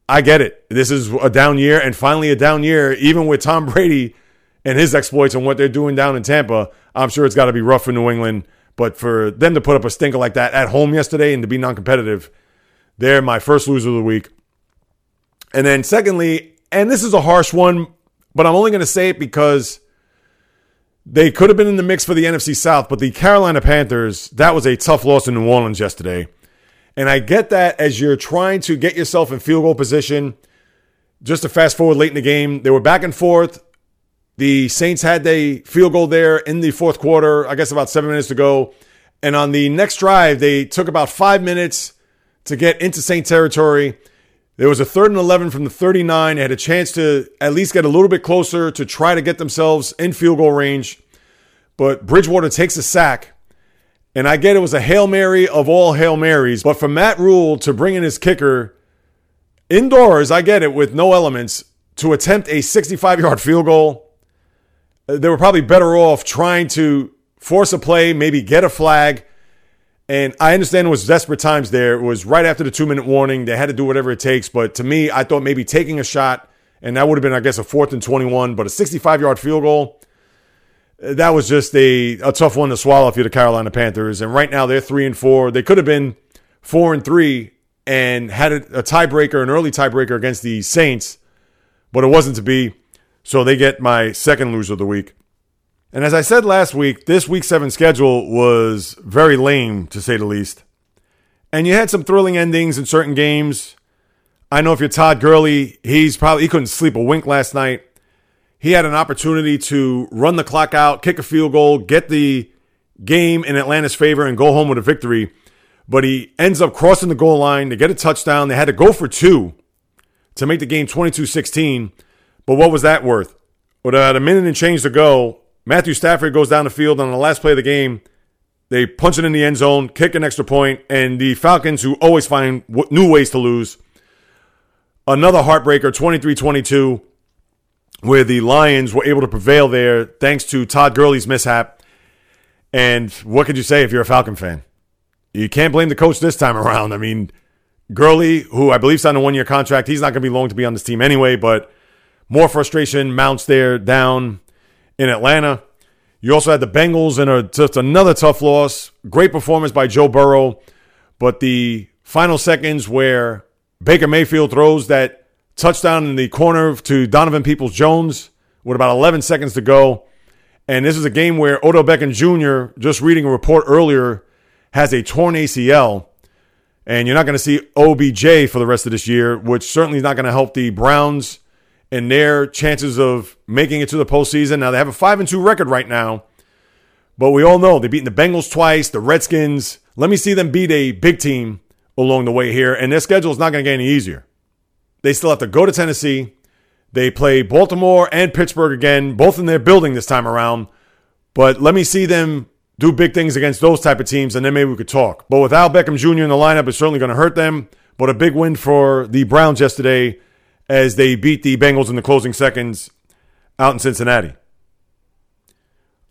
I get it. This is a down year and finally a down year, even with Tom Brady and his exploits and what they're doing down in Tampa. I'm sure it's got to be rough for New England. But for them to put up a stinker like that at home yesterday and to be non competitive, they're my first loser of the week. And then, secondly, and this is a harsh one, but I'm only going to say it because they could have been in the mix for the NFC South, but the Carolina Panthers, that was a tough loss in New Orleans yesterday. And I get that as you're trying to get yourself in field goal position, just to fast forward late in the game, they were back and forth. The Saints had a field goal there in the fourth quarter, I guess about seven minutes to go. And on the next drive, they took about five minutes to get into Saint territory. There was a third and 11 from the 39. They had a chance to at least get a little bit closer to try to get themselves in field goal range. But Bridgewater takes a sack. And I get it was a Hail Mary of all Hail Marys. But for Matt Rhule to bring in his kicker indoors, I get it with no elements, to attempt a 65 yard field goal, they were probably better off trying to force a play, maybe get a flag and I understand it was desperate times there. It was right after the two minute warning. They had to do whatever it takes. But to me, I thought maybe taking a shot, and that would have been, I guess, a fourth and 21, but a 65 yard field goal. That was just a, a tough one to swallow for the Carolina Panthers. And right now they're three and four. They could have been four and three and had a, a tiebreaker, an early tiebreaker against the Saints, but it wasn't to be. So they get my second loser of the week. And as I said last week, this week seven schedule was very lame, to say the least. And you had some thrilling endings in certain games. I know if you're Todd Gurley, he's probably he couldn't sleep a wink last night. He had an opportunity to run the clock out, kick a field goal, get the game in Atlanta's favor, and go home with a victory. But he ends up crossing the goal line to get a touchdown. They had to go for two to make the game 22 16. But what was that worth? With about a minute and change to go, Matthew Stafford goes down the field on the last play of the game. They punch it in the end zone, kick an extra point, and the Falcons, who always find new ways to lose, another heartbreaker, 23 22, where the Lions were able to prevail there thanks to Todd Gurley's mishap. And what could you say if you're a Falcon fan? You can't blame the coach this time around. I mean, Gurley, who I believe signed a one year contract, he's not going to be long to be on this team anyway, but more frustration mounts there down in Atlanta. You also had the Bengals in a just another tough loss. Great performance by Joe Burrow, but the final seconds where Baker Mayfield throws that touchdown in the corner to Donovan Peoples Jones with about 11 seconds to go. And this is a game where Odell Beckham Jr., just reading a report earlier, has a torn ACL. And you're not going to see OBJ for the rest of this year, which certainly is not going to help the Browns and their chances of making it to the postseason. Now they have a five and two record right now, but we all know they've beaten the Bengals twice, the Redskins. Let me see them beat a big team along the way here, and their schedule is not going to get any easier. They still have to go to Tennessee. They play Baltimore and Pittsburgh again, both in their building this time around. But let me see them do big things against those type of teams, and then maybe we could talk. But without Beckham Jr. in the lineup, it's certainly going to hurt them. But a big win for the Browns yesterday as they beat the Bengals in the closing seconds out in Cincinnati.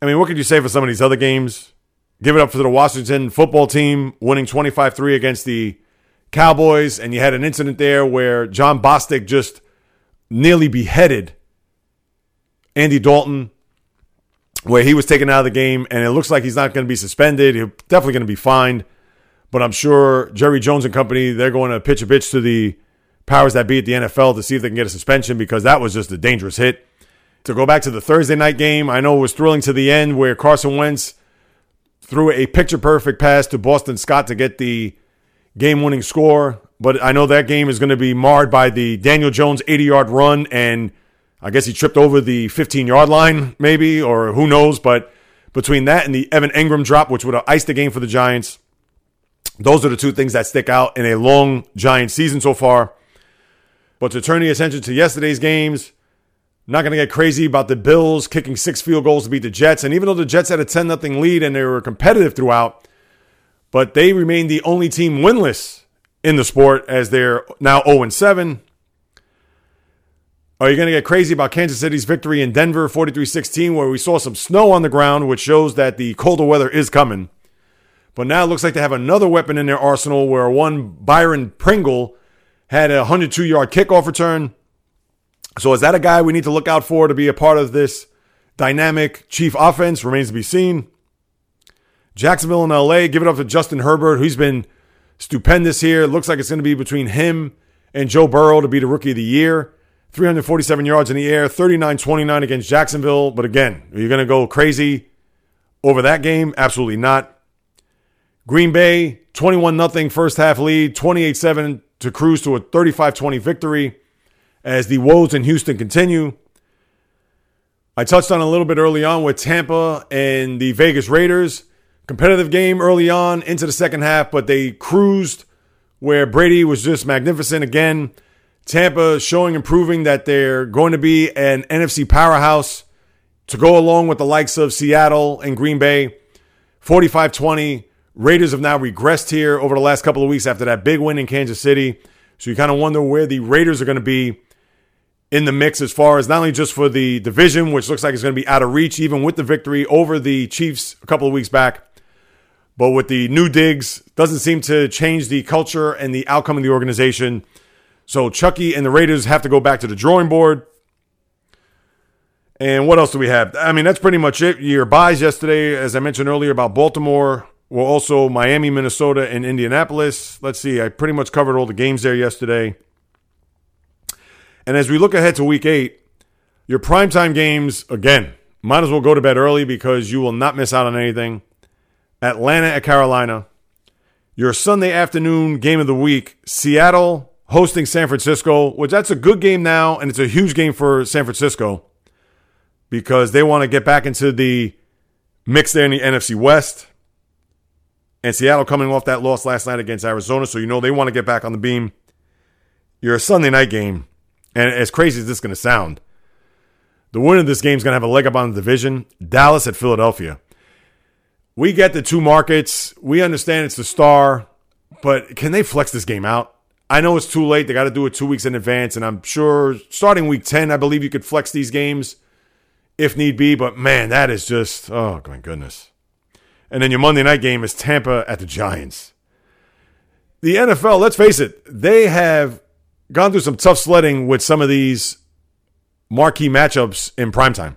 I mean, what could you say for some of these other games? Give it up for the Washington football team winning 25 3 against the Cowboys. And you had an incident there where Jon Bostic just nearly beheaded Andy Dalton, where he was taken out of the game. And it looks like he's not going to be suspended. He's definitely going to be fined. But I'm sure Jerry Jones and company, they're going to pitch a bitch to the powers that be at the NFL to see if they can get a suspension because that was just a dangerous hit. to go back to the Thursday night game, I know it was thrilling to the end where Carson Wentz threw a picture perfect pass to Boston Scott to get the game winning score. But I know that game is going to be marred by the Daniel Jones 80 yard run. And I guess he tripped over the 15 yard line, maybe, or who knows. But between that and the Evan Engram drop, which would have iced the game for the Giants, those are the two things that stick out in a long Giants season so far. But to turn the attention to yesterday's games, not going to get crazy about the Bills kicking six field goals to beat the Jets. And even though the Jets had a 10 0 lead and they were competitive throughout, but they remain the only team winless in the sport as they're now 0 7. Are you going to get crazy about Kansas City's victory in Denver 43 16, where we saw some snow on the ground, which shows that the colder weather is coming? But now it looks like they have another weapon in their arsenal where one Byron Pringle had a 102 yard kickoff return. So is that a guy we need to look out for to be a part of this dynamic Chief offense? Remains to be seen. Jacksonville and LA, give it up to Justin Herbert, who's been stupendous here. Looks like it's going to be between him and Joe Burrow to be the rookie of the year. 347 yards in the air, 39 29 against Jacksonville. But again, are you going to go crazy over that game? Absolutely not. Green Bay, 21 0 first half lead, 28 7 to cruise to a 35 20 victory as the woes in Houston continue. I touched on a little bit early on with Tampa and the Vegas Raiders. Competitive game early on into the second half, but they cruised where Brady was just magnificent again. Tampa showing and proving that they're going to be an NFC powerhouse to go along with the likes of Seattle and Green Bay. 45 20. Raiders have now regressed here over the last couple of weeks after that big win in Kansas City. So you kind of wonder where the Raiders are going to be in the mix as far as not only just for the division, which looks like it's going to be out of reach, even with the victory over the Chiefs a couple of weeks back, but with the new digs, doesn't seem to change the culture and the outcome of the organization. So Chucky and the Raiders have to go back to the drawing board. And what else do we have? I mean, that's pretty much it. Your buys yesterday, as I mentioned earlier about Baltimore, were also Miami, Minnesota, and Indianapolis. Let's see, I pretty much covered all the games there yesterday. And as we look ahead to week eight, your primetime games, again, might as well go to bed early because you will not miss out on anything. Atlanta at Carolina. Your Sunday afternoon game of the week, Seattle hosting San Francisco, which that's a good game now, and it's a huge game for San Francisco because they want to get back into the mix there in the NFC West. And Seattle coming off that loss last night against Arizona, so you know they want to get back on the beam. You're a Sunday night game, and as crazy as this is going to sound, the winner of this game is going to have a leg up on the division. Dallas at Philadelphia. We get the two markets. We understand it's the star, but can they flex this game out? I know it's too late. They got to do it two weeks in advance, and I'm sure starting week 10, I believe you could flex these games if need be. But man, that is just, oh, my goodness. And then your Monday night game is Tampa at the Giants. The NFL, let's face it, they have gone through some tough sledding with some of these marquee matchups in primetime.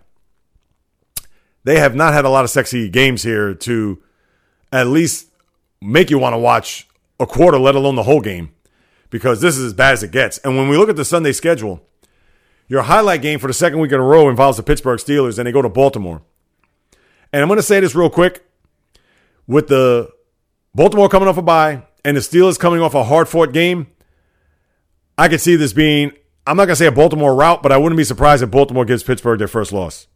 They have not had a lot of sexy games here to at least make you want to watch a quarter, let alone the whole game, because this is as bad as it gets. And when we look at the Sunday schedule, your highlight game for the second week in a row involves the Pittsburgh Steelers, and they go to Baltimore. And I'm going to say this real quick with the Baltimore coming off a bye and the Steelers coming off a hard fought game, I could see this being, I'm not going to say a Baltimore route, but I wouldn't be surprised if Baltimore gives Pittsburgh their first loss.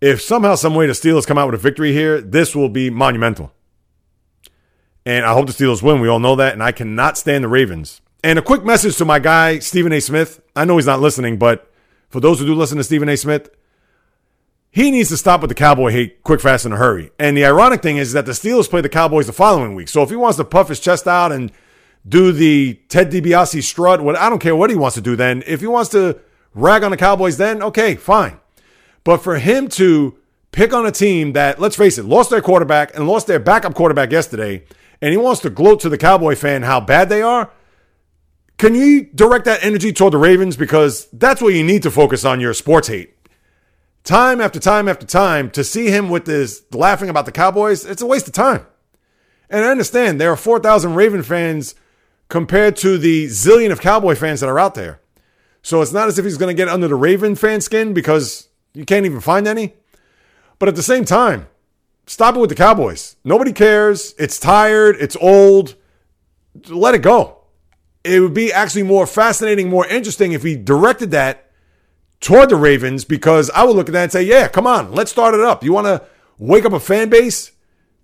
If somehow, some way the Steelers come out with a victory here, this will be monumental. And I hope the Steelers win. We all know that. And I cannot stand the Ravens. And a quick message to my guy, Stephen A. Smith. I know he's not listening, but for those who do listen to Stephen A. Smith, he needs to stop with the Cowboy hate quick, fast, in a hurry. And the ironic thing is that the Steelers play the Cowboys the following week. So if he wants to puff his chest out and do the Ted DiBiase strut, what I don't care what he wants to do then. If he wants to rag on the Cowboys then, okay, fine. But for him to pick on a team that, let's face it, lost their quarterback and lost their backup quarterback yesterday, and he wants to gloat to the Cowboy fan how bad they are, can you direct that energy toward the Ravens? Because that's what you need to focus on your sports hate time after time after time to see him with this laughing about the Cowboys, it's a waste of time. And I understand there are 4,000 Raven fans compared to the zillion of Cowboy fans that are out there. So it's not as if he's going to get under the Raven fan skin because you can't even find any. But at the same time, stop it with the Cowboys. Nobody cares. It's tired. It's old. Let it go. It would be actually more fascinating, more interesting if he directed that toward the Ravens because I would look at that and say, yeah, come on, let's start it up. You want to wake up a fan base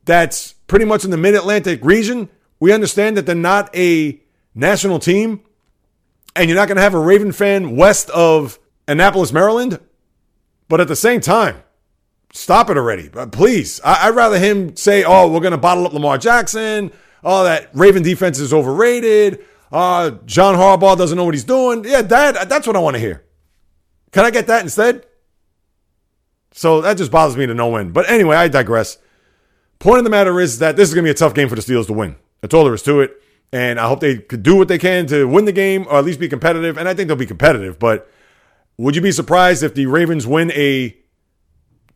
that's pretty much in the mid Atlantic region? We understand that they're not a national team and you're not going to have a Raven fan west of Annapolis, Maryland. But at the same time, stop it already. But please, I- would rather him say, oh, we're going to bottle up Lamar Jackson. Oh, that Raven defense is overrated. Uh, John Harbaugh doesn't know what he's doing. Yeah, that, that's what I want to hear. Can I get that instead? So that just bothers me to no end. But anyway, I digress. Point of the matter is that this is going to be a tough game for the Steelers to win. That's all there is to it. And I hope they could do what they can to win the game or at least be competitive. And I think they'll be competitive. But would you be surprised if the Ravens win a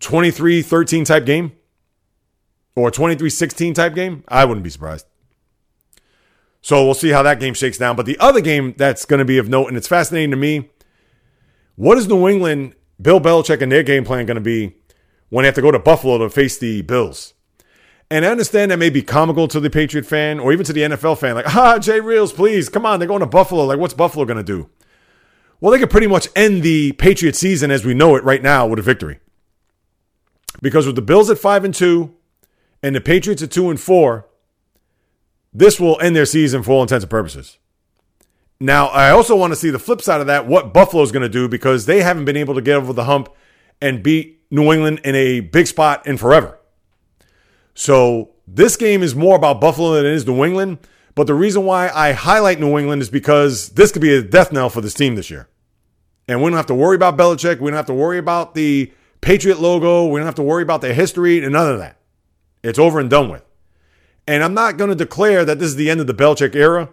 23 13 type game or 23 16 type game? I wouldn't be surprised. So we'll see how that game shakes down. But the other game that's going to be of note, and it's fascinating to me what is New England, Bill Belichick, and their game plan going to be when they have to go to Buffalo to face the Bills? And I understand that may be comical to the Patriot fan or even to the NFL fan. Like, ah, Jay Reels, please, come on, they're going to Buffalo. Like, what's Buffalo going to do? Well, they could pretty much end the Patriot season as we know it right now with a victory. Because with the Bills at 5 and 2 and the Patriots at 2 and 4, this will end their season for all intents and purposes. Now, I also want to see the flip side of that, what Buffalo's going to do because they haven't been able to get over the hump and beat New England in a big spot in forever. So this game is more about Buffalo than it is New England. But the reason why I highlight New England is because this could be a death knell for this team this year. And we don't have to worry about Belichick. We don't have to worry about the Patriot logo. We don't have to worry about their history and none of that. It's over and done with. And I'm not going to declare that this is the end of the Belichick era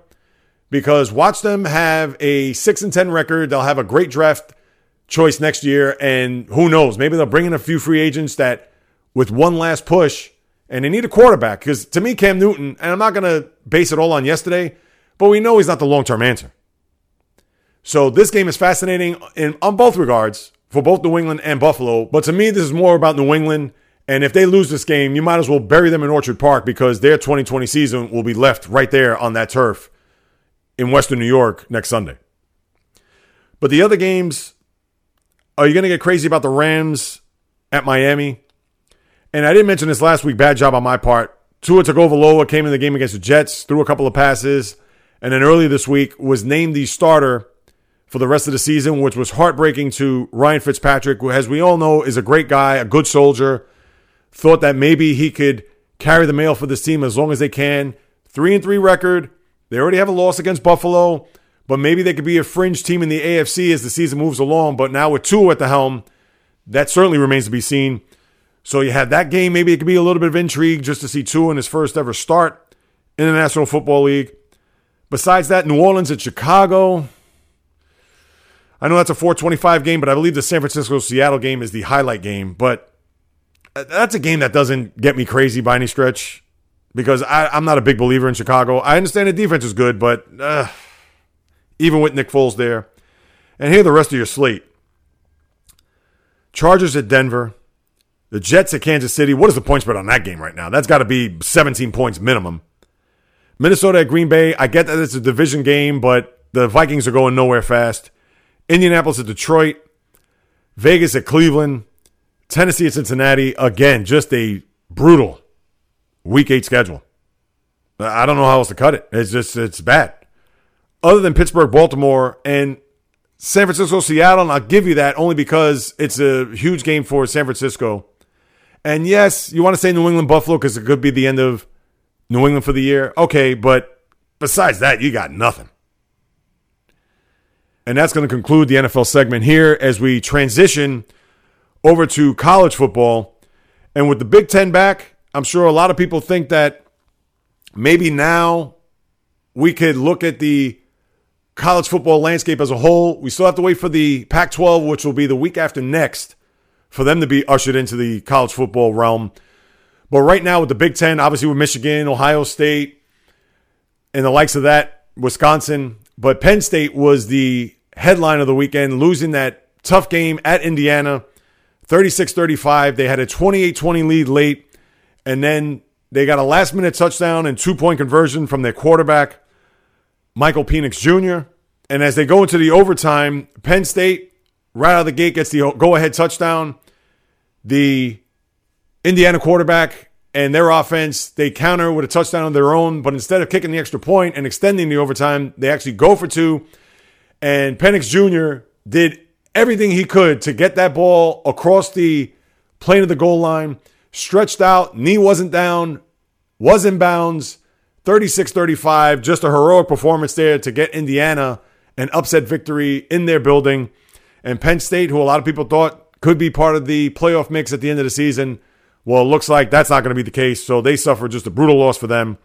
because watch them have a 6 and 10 record. They'll have a great draft choice next year. And who knows? Maybe they'll bring in a few free agents that, with one last push, and they need a quarterback because to me, Cam Newton, and I'm not going to base it all on yesterday, but we know he's not the long term answer. So this game is fascinating in on both regards for both New England and Buffalo. But to me, this is more about New England. And if they lose this game, you might as well bury them in Orchard Park because their 2020 season will be left right there on that turf in Western New York next Sunday. But the other games, are you going to get crazy about the Rams at Miami? And I didn't mention this last week. Bad job on my part. Tua Tagovailoa came in the game against the Jets, threw a couple of passes, and then earlier this week was named the starter for the rest of the season, which was heartbreaking to Ryan Fitzpatrick, who, as we all know, is a great guy, a good soldier. Thought that maybe he could carry the mail for this team as long as they can. Three and three record. They already have a loss against Buffalo, but maybe they could be a fringe team in the AFC as the season moves along. But now with Tua at the helm, that certainly remains to be seen. So you have that game. Maybe it could be a little bit of intrigue just to see Tua in his first ever start in the National Football League. Besides that, New Orleans at Chicago. I know that's a 425 game, but I believe the San Francisco Seattle game is the highlight game. But uh, that's a game that doesn't get me crazy by any stretch because I, am not a big believer in Chicago. I understand the defense is good, but uh, even with Nick Foles there. And here the rest of your slate Chargers at Denver. The Jets at Kansas City. What is the point spread on that game right now? That's got to be 17 points minimum. Minnesota at Green Bay. I get that it's a division game, but the Vikings are going nowhere fast. Indianapolis at Detroit. Vegas at Cleveland. Tennessee at Cincinnati. Again, just a brutal week eight schedule. I don't know how else to cut it. It's just, it's bad. Other than Pittsburgh, Baltimore, and San Francisco, Seattle, and I'll give you that only because it's a huge game for San Francisco. And yes, you want to say New England Buffalo because it could be the end of New England for the year. Okay, but besides that, you got nothing. And that's going to conclude the NFL segment here as we transition over to college football. And with the Big Ten back, I'm sure a lot of people think that maybe now we could look at the college football landscape as a whole. We still have to wait for the Pac 12, which will be the week after next for them to be ushered into the college football realm. But right now, with the Big Ten, obviously with Michigan, Ohio State, and the likes of that, Wisconsin, but Penn State was the headline of the weekend, losing that tough game at Indiana, 36 35. They had a 28 20 lead late, and then they got a last minute touchdown and two point conversion from their quarterback, Michael Penix Jr. And as they go into the overtime, Penn State, right out of the gate, gets the go ahead touchdown. The Indiana quarterback and their offense, they counter with a touchdown of their own, but instead of kicking the extra point and extending the overtime, they actually go for two. And Penix Jr. did everything he could to get that ball across the plane of the goal line, stretched out, knee wasn't down, was in bounds, 36 35. Just a heroic performance there to get Indiana an upset victory in their building. And Penn State, who a lot of people thought could be part of the playoff mix at the end of the season, well, it looks like that's not going to be the case. So they suffer just a brutal loss for them.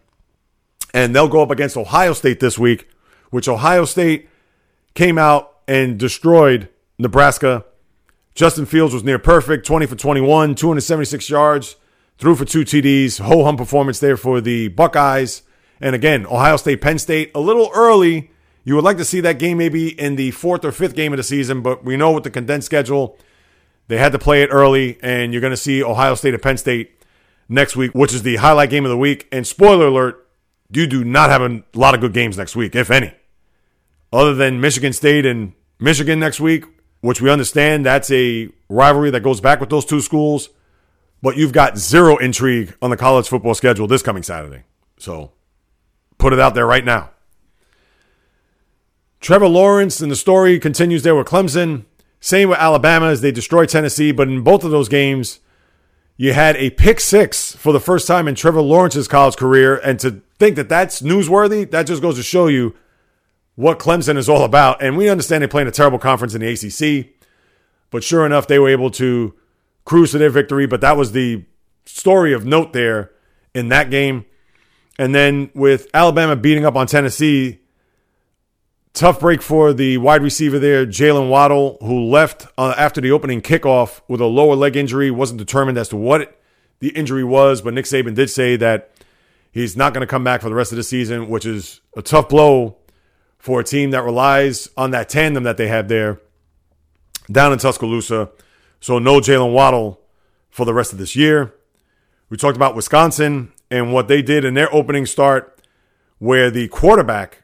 And they'll go up against Ohio State this week, which Ohio State came out and destroyed Nebraska. Justin Fields was near perfect 20 for 21, 276 yards, threw for two TDs. Ho hum performance there for the Buckeyes. And again, Ohio State, Penn State, a little early. You would like to see that game maybe in the fourth or fifth game of the season, but we know with the condensed schedule, they had to play it early, and you're going to see Ohio State and Penn State next week, which is the highlight game of the week. And spoiler alert, you do not have a lot of good games next week, if any. Other than Michigan State and Michigan next week, which we understand that's a rivalry that goes back with those two schools. But you've got zero intrigue on the college football schedule this coming Saturday. So put it out there right now. Trevor Lawrence and the story continues there with Clemson. Same with Alabama as they destroy Tennessee, but in both of those games, you had a pick six for the first time in Trevor Lawrence's college career. And to think that that's newsworthy, that just goes to show you what Clemson is all about. And we understand they play in a terrible conference in the ACC, but sure enough, they were able to cruise to their victory. But that was the story of note there in that game. And then with Alabama beating up on Tennessee, Tough break for the wide receiver there, Jaylen Waddle, who left uh, after the opening kickoff with a lower leg injury. Wasn't determined as to what it, the injury was, but Nick Saban did say that he's not going to come back for the rest of the season, which is a tough blow for a team that relies on that tandem that they have there down in Tuscaloosa. So no Jaylen Waddle for the rest of this year. We talked about Wisconsin and what they did in their opening start, where the quarterback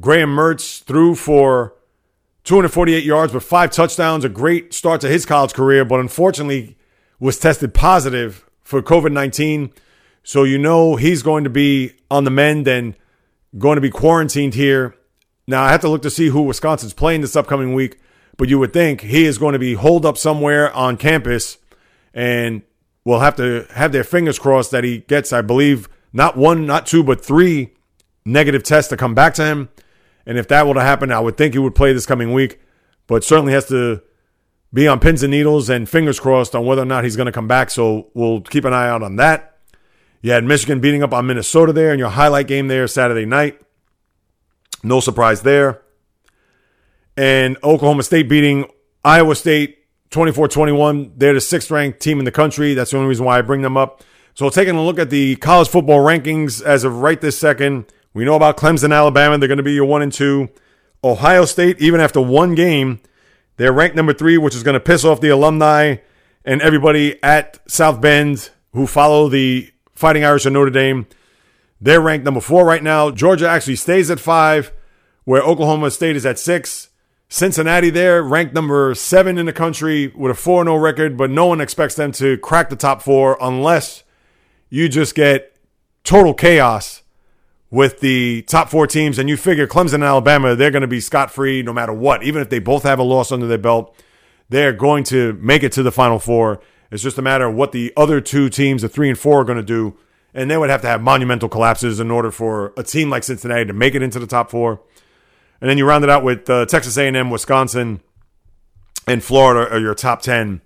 Graham Mertz threw for 248 yards with five touchdowns, a great start to his college career, but unfortunately was tested positive for COVID 19. So you know he's going to be on the mend and going to be quarantined here. Now I have to look to see who Wisconsin's playing this upcoming week, but you would think he is going to be holed up somewhere on campus and will have to have their fingers crossed that he gets, I believe, not one, not two, but three negative tests to come back to him. And if that were to happen, I would think he would play this coming week, but certainly has to be on pins and needles and fingers crossed on whether or not he's going to come back. So we'll keep an eye out on that. You had Michigan beating up on Minnesota there in your highlight game there Saturday night. No surprise there. And Oklahoma State beating Iowa State 24 21. They're the sixth ranked team in the country. That's the only reason why I bring them up. So, taking a look at the college football rankings as of right this second, we know about Clemson, Alabama. They're going to be your one and two. Ohio State, even after one game, they're ranked number three, which is going to piss off the alumni and everybody at South Bend who follow the Fighting Irish of Notre Dame. They're ranked number four right now. Georgia actually stays at five, where Oklahoma State is at six. Cincinnati there, ranked number seven in the country with a 4 0 record, but no one expects them to crack the top four unless you just get total chaos with the top four teams, and you figure Clemson and Alabama, they're going to be scot free no matter what. Even if they both have a loss under their belt, they're going to make it to the Final Four. It's just a matter of what the other two teams, the three and four, are going to do. And they would have to have monumental collapses in order for a team like Cincinnati to make it into the top four. And then you round it out with uh, Texas A&M, Wisconsin, and Florida are your top 10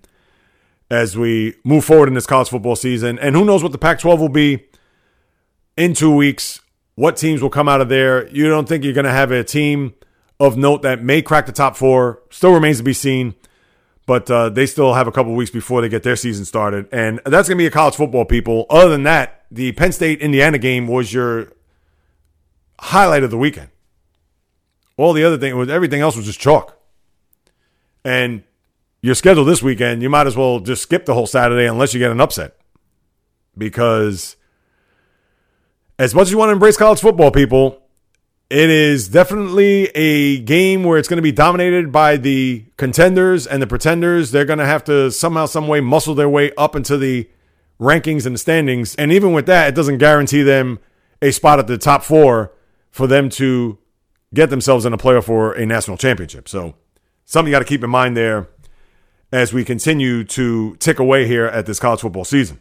as we move forward in this college football season. And who knows what the Pac 12 will be in two weeks what teams will come out of there. You don't think you're going to have a team of note that may crack the top four. Still remains to be seen, but uh, they still have a couple weeks before they get their season started. And that's going to be a college football, people. Other than that, the Penn State Indiana game was your highlight of the weekend. All the other thing was everything else was just chalk. And your schedule this weekend, you might as well just skip the whole Saturday unless you get an upset. Because as much as you want to embrace college football, people, it is definitely a game where it's going to be dominated by the contenders and the pretenders. They're going to have to somehow, some way, muscle their way up into the rankings and standings. And even with that, it doesn't guarantee them a spot at the top four for them to get themselves in a playoff for a national championship. So, something you got to keep in mind there as we continue to tick away here at this college football season.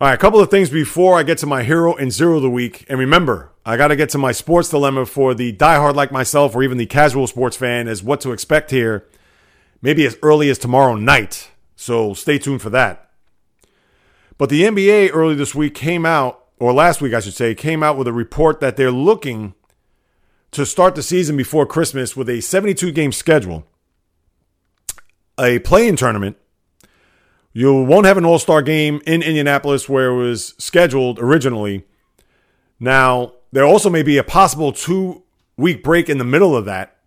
All right, a couple of things before I get to my hero and zero of the week. And remember, I got to get to my sports dilemma for the diehard like myself or even the casual sports fan as what to expect here, maybe as early as tomorrow night. So stay tuned for that. But the NBA early this week came out, or last week, I should say, came out with a report that they're looking to start the season before Christmas with a 72 game schedule, a play in tournament you won't have an All Star game in Indianapolis where it was scheduled originally. Now, there also may be a possible two week break in the middle of that.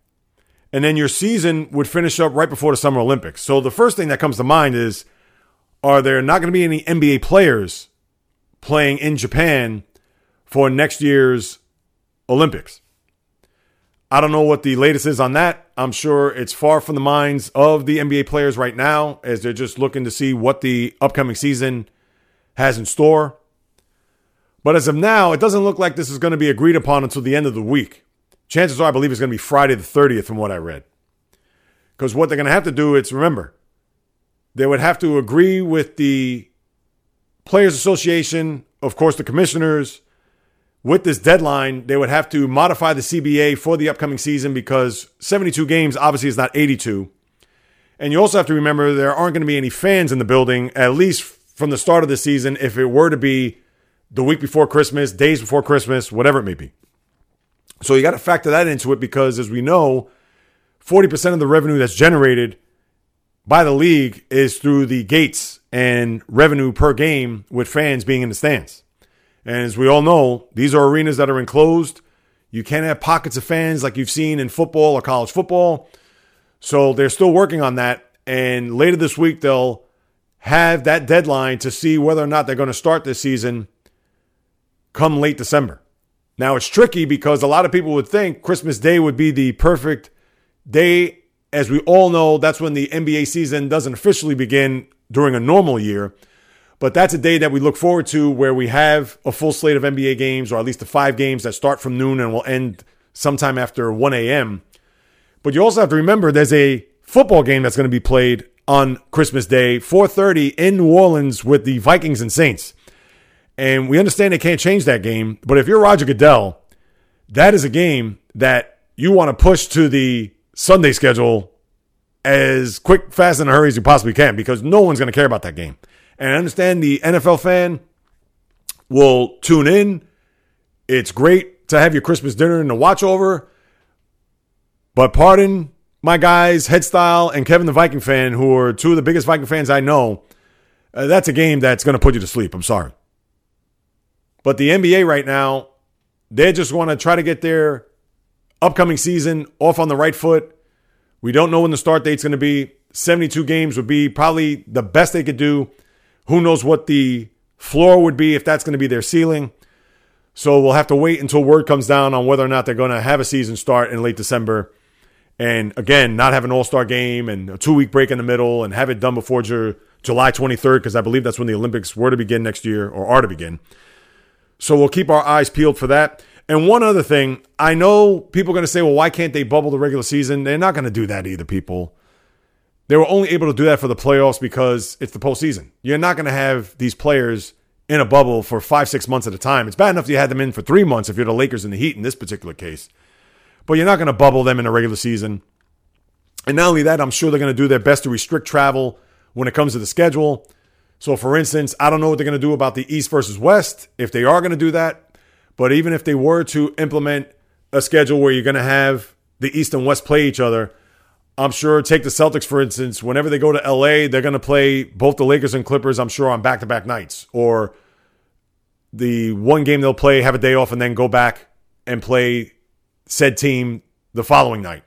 And then your season would finish up right before the Summer Olympics. So the first thing that comes to mind is are there not going to be any NBA players playing in Japan for next year's Olympics? I don't know what the latest is on that. I'm sure it's far from the minds of the NBA players right now as they're just looking to see what the upcoming season has in store. But as of now, it doesn't look like this is going to be agreed upon until the end of the week. Chances are, I believe it's going to be Friday the 30th, from what I read. Because what they're going to have to do is remember, they would have to agree with the Players Association, of course, the commissioners, with this deadline, they would have to modify the CBA for the upcoming season because 72 games obviously is not 82. And you also have to remember there aren't going to be any fans in the building, at least from the start of the season, if it were to be the week before Christmas, days before Christmas, whatever it may be. So you got to factor that into it because, as we know, 40% of the revenue that's generated by the league is through the gates and revenue per game with fans being in the stands. And as we all know, these are arenas that are enclosed. You can't have pockets of fans like you've seen in football or college football. So they're still working on that. And later this week, they'll have that deadline to see whether or not they're going to start this season come late December. Now, it's tricky because a lot of people would think Christmas Day would be the perfect day. As we all know, that's when the NBA season doesn't officially begin during a normal year. But that's a day that we look forward to where we have a full slate of NBA games, or at least the five games that start from noon and will end sometime after 1 a.m. But you also have to remember there's a football game that's going to be played on Christmas Day, 4:30 in New Orleans with the Vikings and Saints. And we understand they can't change that game, but if you're Roger Goodell, that is a game that you want to push to the Sunday schedule as quick, fast, and a hurry as you possibly can because no one's going to care about that game. And I understand the NFL fan will tune in. It's great to have your Christmas dinner and to watch over. But pardon my guys, Headstyle and Kevin the Viking fan, who are two of the biggest Viking fans I know. Uh, that's a game that's going to put you to sleep. I'm sorry. But the NBA right now, they just want to try to get their upcoming season off on the right foot. We don't know when the start date's going to be. 72 games would be probably the best they could do. Who knows what the floor would be if that's going to be their ceiling. So we'll have to wait until word comes down on whether or not they're going to have a season start in late December. And again, not have an all star game and a two week break in the middle and have it done before July 23rd, because I believe that's when the Olympics were to begin next year or are to begin. So we'll keep our eyes peeled for that. And one other thing, I know people are going to say, well, why can't they bubble the regular season? They're not going to do that either, people. They were only able to do that for the playoffs because it's the postseason. You're not going to have these players in a bubble for five, six months at a time. It's bad enough you had them in for three months if you're the Lakers and the Heat in this particular case. But you're not going to bubble them in a regular season. And not only that, I'm sure they're going to do their best to restrict travel when it comes to the schedule. So, for instance, I don't know what they're going to do about the East versus West if they are going to do that. But even if they were to implement a schedule where you're going to have the East and West play each other, I'm sure, take the Celtics, for instance, whenever they go to LA, they're going to play both the Lakers and Clippers, I'm sure, on back to back nights. Or the one game they'll play, have a day off, and then go back and play said team the following night.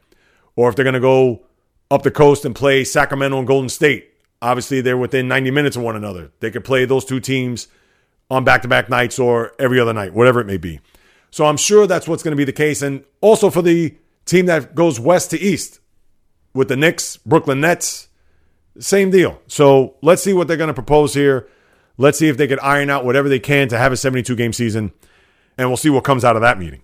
or if they're going to go up the coast and play Sacramento and Golden State. Obviously, they're within 90 minutes of one another. They could play those two teams on back to back nights or every other night, whatever it may be. So I'm sure that's what's going to be the case. And also for the team that goes west to east with the Knicks, Brooklyn Nets, same deal. So let's see what they're going to propose here. Let's see if they can iron out whatever they can to have a 72 game season. And we'll see what comes out of that meeting.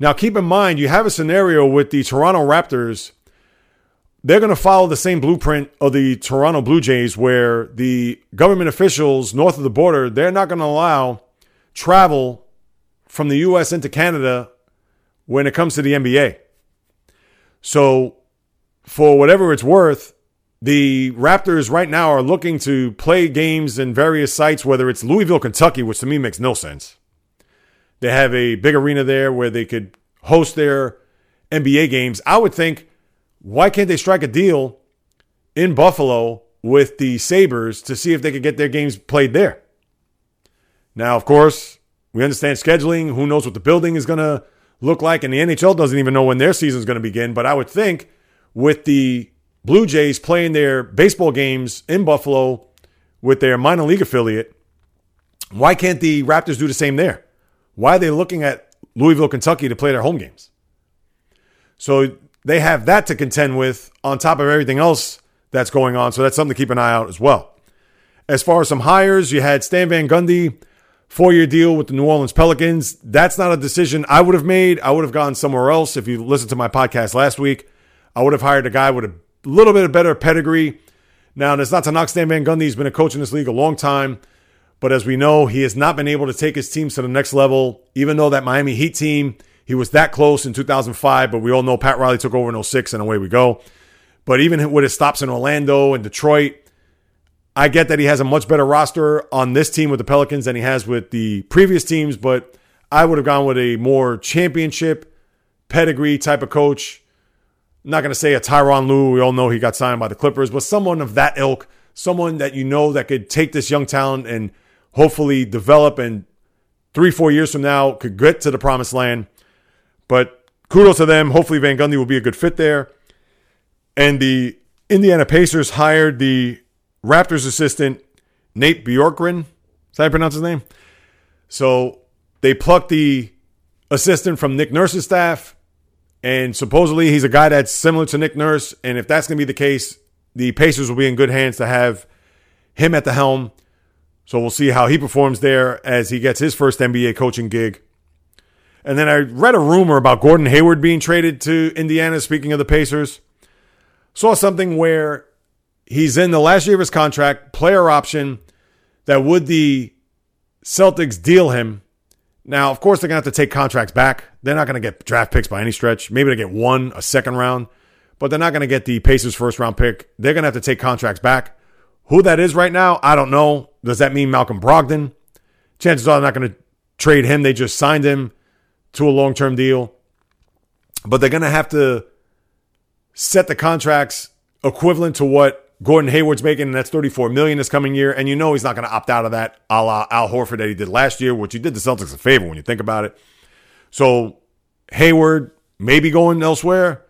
Now, keep in mind, you have a scenario with the Toronto Raptors. They're going to follow the same blueprint of the Toronto Blue Jays, where the government officials north of the border, they're not going to allow travel from the U.S. into Canada when it comes to the NBA. So, for whatever it's worth, the Raptors right now are looking to play games in various sites, whether it's Louisville, Kentucky, which to me makes no sense. They have a big arena there where they could host their NBA games. I would think, why can't they strike a deal in Buffalo with the Sabres to see if they could get their games played there? Now, of course, we understand scheduling. Who knows what the building is going to look like? And the NHL doesn't even know when their season is going to begin. But I would think with the Blue Jays playing their baseball games in Buffalo with their minor league affiliate, why can't the Raptors do the same there? Why are they looking at Louisville, Kentucky to play their home games? So they have that to contend with on top of everything else that's going on. So that's something to keep an eye out as well. As far as some hires, you had Stan Van Gundy, four year deal with the New Orleans Pelicans. That's not a decision I would have made. I would have gone somewhere else. If you listened to my podcast last week, I would have hired a guy with a little bit of better pedigree. Now, that's not to knock Stan Van Gundy. He's been a coach in this league a long time. But as we know, he has not been able to take his teams to the next level, even though that Miami Heat team, he was that close in 2005. But we all know Pat Riley took over in 06, and away we go. But even with his stops in Orlando and Detroit, I get that he has a much better roster on this team with the Pelicans than he has with the previous teams, but I would have gone with a more championship pedigree type of coach. I'm not going to say a Tyronn Lue. We all know he got signed by the Clippers, but someone of that ilk, someone that you know that could take this young talent and hopefully develop and three, four years from now could get to the promised land. But kudos to them. Hopefully Van Gundy will be a good fit there. And the Indiana Pacers hired the Raptors assistant Nate Bjorkgren. Is that how I pronounce his name? So they plucked the assistant from Nick Nurse's staff, and supposedly he's a guy that's similar to Nick Nurse. And if that's going to be the case, the Pacers will be in good hands to have him at the helm. So we'll see how he performs there as he gets his first NBA coaching gig. And then I read a rumor about Gordon Hayward being traded to Indiana. Speaking of the Pacers, saw something where he's in the last year of his contract, player option, that would the Celtics deal him. Now, of course, they're going to have to take contracts back. They're not going to get draft picks by any stretch. Maybe they get one, a second round, but they're not going to get the Pacers' first round pick. They're going to have to take contracts back. Who that is right now, I don't know. Does that mean Malcolm Brogdon? Chances are they're not going to trade him. They just signed him to a long term deal. But they're going to have to set the contracts equivalent to what Gordon Hayward's making, and that's 34 million this coming year. And you know he's not going to opt out of that a la Al Horford that he did last year, which he did the Celtics a favor when you think about it. So Hayward maybe going elsewhere.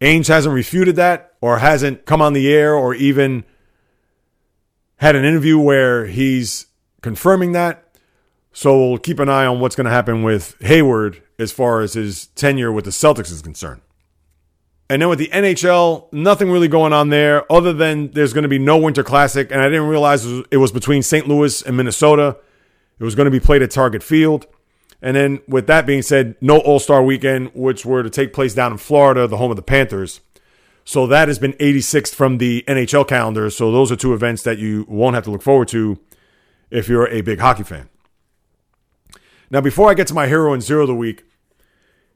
Ainge hasn't refuted that or hasn't come on the air or even had an interview where he's confirming that. So we'll keep an eye on what's going to happen with Hayward as far as his tenure with the Celtics is concerned. And then with the NHL, nothing really going on there other than there's going to be no Winter Classic. And I didn't realize it was between St. Louis and Minnesota. It was going to be played at Target Field. And then with that being said, no All Star weekend, which were to take place down in Florida, the home of the Panthers. So that has been 86th from the NHL calendar. So those are two events that you won't have to look forward to if you're a big hockey fan. Now, before I get to my hero and zero of the week,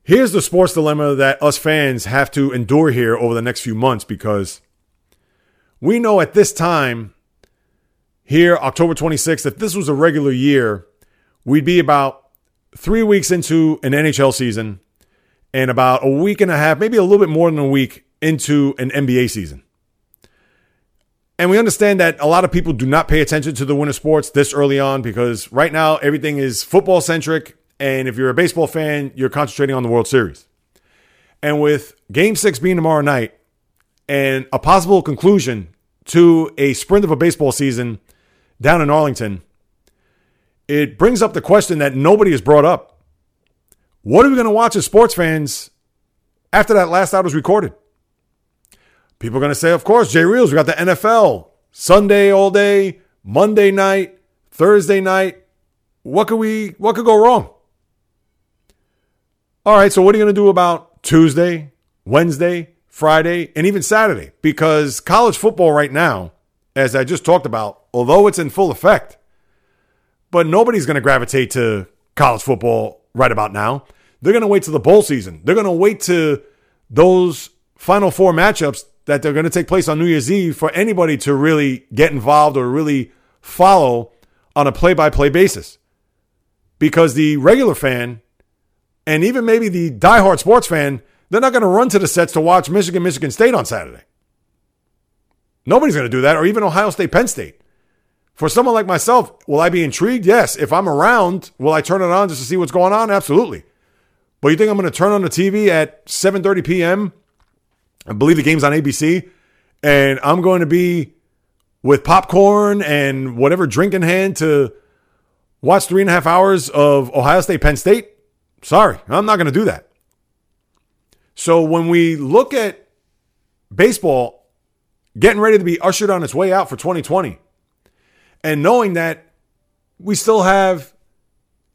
Here's the sports dilemma that us fans have to endure here over the next few months because we know at this time, here, October 26th, if this was a regular year, we'd be about three weeks into an NHL season and about a week and a half, maybe a little bit more than a week into an NBA season. And we understand that a lot of people do not pay attention to the winter sports this early on because right now everything is football centric and if you're a baseball fan, you're concentrating on the World Series. And with game six being tomorrow night and a possible conclusion to a sprint of a baseball season down in Arlington, it brings up the question that nobody has brought up. What are we going to watch as sports fans after that last out was recorded? People are going to say, of course, Jay Reels, we got the NFL Sunday all day, Monday night, Thursday night. What could we what could go wrong? All right, so what are you going to do about Tuesday, Wednesday, Friday, and even Saturday? Because college football right now, as I just talked about, although it's in full effect, but nobody's going to gravitate to college football right about now. They're going to wait to the bowl season. They're going to wait to those final four matchups that they're going to take place on New Year's Eve for anybody to really get involved or really follow on a play by play basis. Because the regular fan and even maybe the diehard sports fan, they're not going to run to the sets to watch Michigan, Michigan State on Saturday. Nobody's going to do that, or even Ohio State, Penn State. For someone like myself, will I be intrigued? Yes. If I'm around, will I turn it on just to see what's going on? Absolutely. But you think I'm going to turn on the TV at 7:30 p.m. I believe the game's on ABC, and I'm going to be with popcorn and whatever drink in hand to watch three and a half hours of Ohio State, Penn State? Sorry, I'm not going to do that. So when we look at baseball getting ready to be ushered on its way out for 2020, and knowing that we still have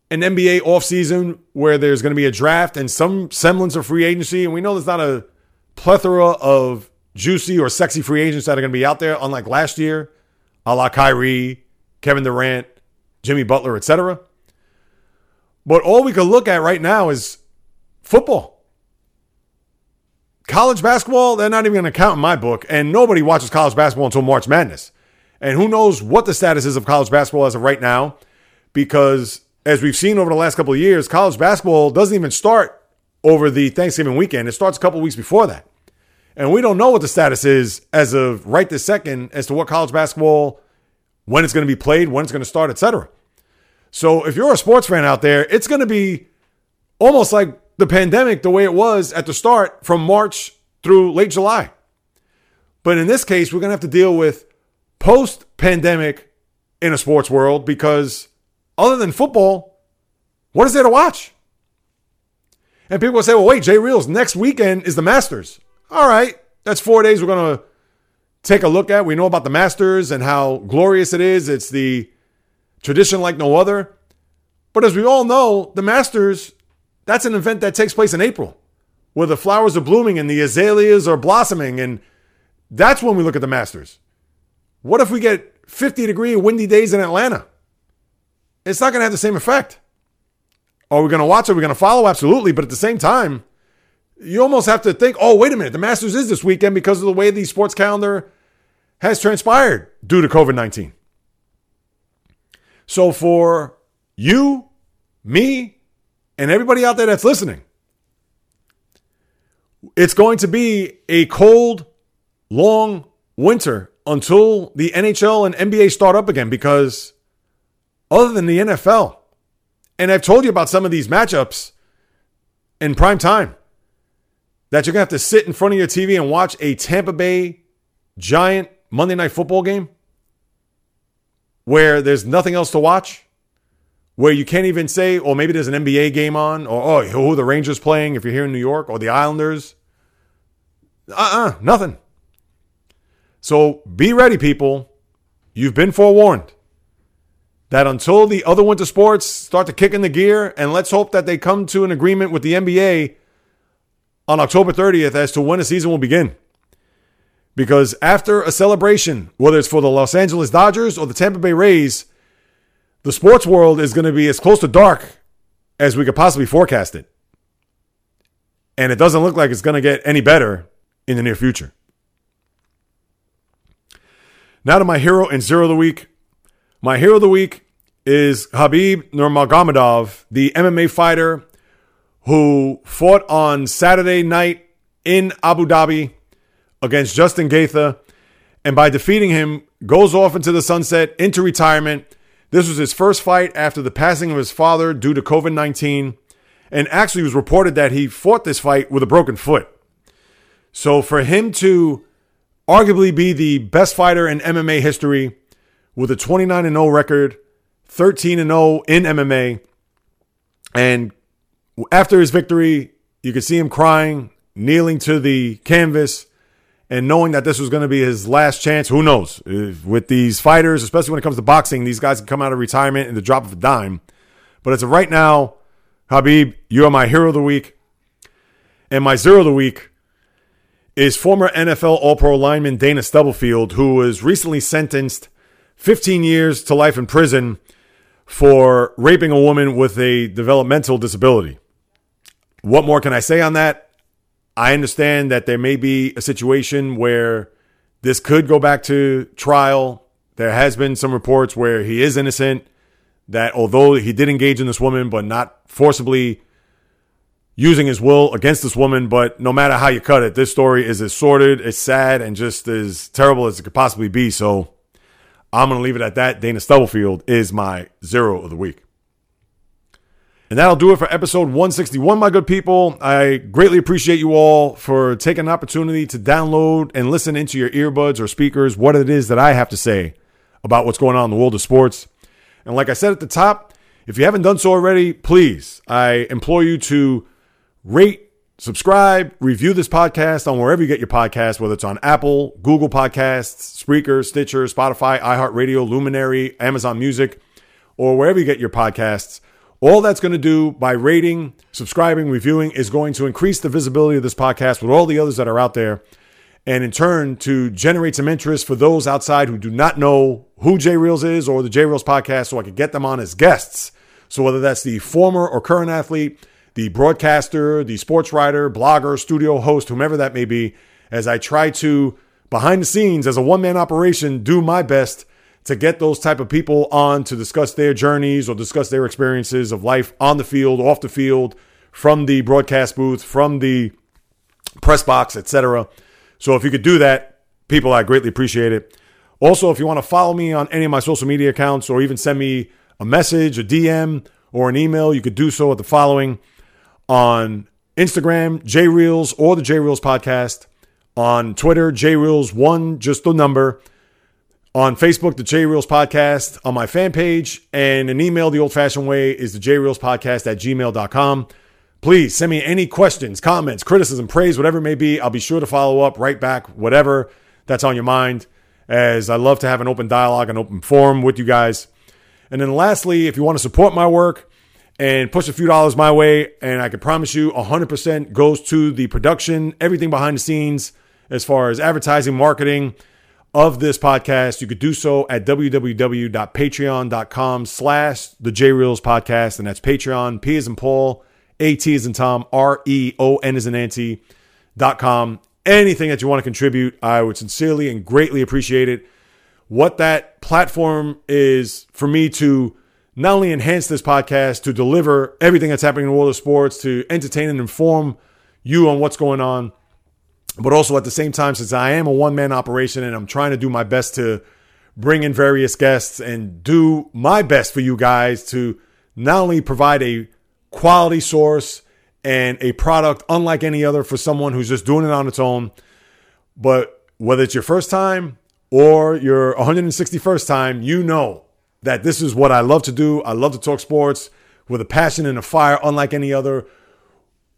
an NBA offseason where there's going to be a draft and some semblance of free agency, and we know there's not a plethora of juicy or sexy free agents that are going to be out there, unlike last year, a la Kyrie, Kevin Durant, Jimmy Butler, etc. But all we can look at right now is football. College basketball, they're not even going to count in my book, and nobody watches college basketball until March Madness. And who knows what the status is of college basketball as of right now, because as we've seen over the last couple of years, college basketball doesn't even start over the Thanksgiving weekend. It starts a couple weeks before that. And we don't know what the status is as of right this second as to what college basketball, when it's going to be played, when it's going to start, etc. So if you're a sports fan out there, it's going to be almost like the pandemic the way it was at the start from March through late July. But in this case, we're going to have to deal with post pandemic in a sports world because other than football, what is there to watch? And people will say, well, wait, Jay Reels, next weekend is the Masters. All right, that's four days we're going to take a look at. We know about the Masters and how glorious it is. It's the tradition like no other. But as we all know, the Masters, that's an event that takes place in April where the flowers are blooming and the azaleas are blossoming. And that's when we look at the Masters. What if we get 50 degree windy days in Atlanta? It's not going to have the same effect. Are we going to watch? Are we going to follow? Absolutely. But at the same time, you almost have to think, oh, wait a minute, the Masters is this weekend because of the way the sports calendar has transpired due to COVID 19. So for you, me, and everybody out there that's listening, it's going to be a cold, long winter until the NHL and NBA start up again because other than the NFL, and I've told you about some of these matchups in prime time that you're going to have to sit in front of your TV and watch a Tampa Bay Giant Monday Night Football game where there's nothing else to watch, where you can't even say, or maybe there's an NBA game on, or oh, who the Rangers playing if you're here in New York, or the Islanders. Uh uh-uh, uh, nothing. So be ready, people. You've been forewarned that until the other winter sports start to kick in the gear, and let's hope that they come to an agreement with the NBA on October 30th as to when the season will begin. Because after a celebration, whether it's for the Los Angeles Dodgers or the Tampa Bay Rays, the sports world is going to be as close to dark as we could possibly forecast it. And it doesn't look like it's going to get any better in the near future. Now to my hero and zero of the week. My hero of the week is Khabib Nurmagomedov, the MMA fighter who fought on Saturday night in Abu Dhabi against Justin Gaethje, and by defeating him, goes off into the sunset, into retirement. This was his first fight after the passing of his father due to COVID 19. and actually it was reported that he fought this fight with a broken foot. So for him to arguably be the best fighter in MMA history with a 29 0 record, 13 and 0 in MMA, and after his victory, you could see him crying, kneeling to the canvas, and knowing that this was going to be his last chance. Who knows? With these fighters, especially when it comes to boxing, these guys can come out of retirement in the drop of a dime. But as of right now, Khabib, you are my hero of the week. And my zero of the week is former NFL All Pro lineman Dana Stubblefield, who was recently sentenced 15 years to life in prison for raping a woman with a developmental disability. What more can I say on that? I understand that there may be a situation where this could go back to trial. There has been some reports where he is innocent, that although he did engage in this woman, but not forcibly using his will against this woman. But no matter how you cut it, this story is as sordid, as sad, and just as terrible as it could possibly be. So I'm going to leave it at that. Dana Stubblefield is my zero of the week. And that'll do it for episode 161, my good people. I greatly appreciate you all for taking an opportunity to download and listen into your earbuds or speakers what it is that I have to say about what's going on in the world of sports. And like I said at the top, if you haven't done so already, please, I implore you to rate, subscribe, review this podcast on wherever you get your podcast, whether it's on Apple, Google Podcasts, Spreaker, Stitcher, Spotify, iHeartRadio, Luminary, Amazon Music, or wherever you get your podcasts. All that's going to do by rating, subscribing, reviewing is going to increase the visibility of this podcast with all the others that are out there. And in turn, to generate some interest for those outside who do not know who J Reels is or the J Reels podcast, so I could get them on as guests. So, whether that's the former or current athlete, the broadcaster, the sports writer, blogger, studio host, whomever that may be, as I try to, behind the scenes, as a one man operation, do my best to get those type of people on to discuss their journeys or discuss their experiences of life on the field, off the field, from the broadcast booth, from the press box, etc. So if you could do that, people, I greatly appreciate it. Also, if you want to follow me on any of my social media accounts or even send me a message, a DM, or an email, you could do so at the following on Instagram, JReels or the JReels podcast, on Twitter, JReels1, just the number, on Facebook, the JReels podcast, on my fan page, and an email the old fashioned way is the JReels podcast at gmail.com. Please send me any questions, comments, criticism, praise, whatever it may be. I'll be sure to follow up right back, whatever that's on your mind, as I love to have an open dialogue, an open forum with you guys. And then lastly, if you want to support my work, and push a few dollars my way. And I can promise you 100% goes to the production, everything behind the scenes as far as advertising, marketing of this podcast. You could do so at www.patreon.com slash the J Reels podcast. And that's Patreon, P is in Paul, A T is in Tom, R E O N is in Nancy dot com. Anything that you want to contribute, I would sincerely and greatly appreciate it. What that platform is for me to not only enhance this podcast to deliver everything that's happening in the world of sports, to entertain and inform you on what's going on, but also at the same time, since I am a one man operation and I'm trying to do my best to bring in various guests and do my best for you guys to not only provide a quality source and a product unlike any other for someone who's just doing it on its own, but whether it's your first time or your 161st time, you know that this is what I love to do. I love to talk sports with a passion and a fire unlike any other.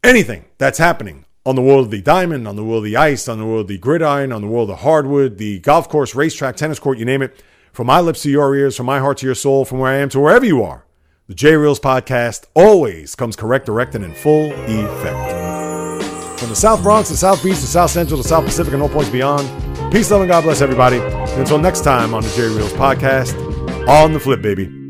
Anything that's happening on the world of the diamond, on the world of the ice, on the world of the gridiron, on the world of the hardwood, the golf course, racetrack, tennis court, you name it. From my lips to your ears, from my heart to your soul, from where I am to wherever you are, the J Reels podcast always comes correct, direct, and in full effect. From the South Bronx to South Beach to South Central to South Pacific and all points beyond, peace, love, and God bless everybody. And until next time on the J Reels podcast, on the flip, baby.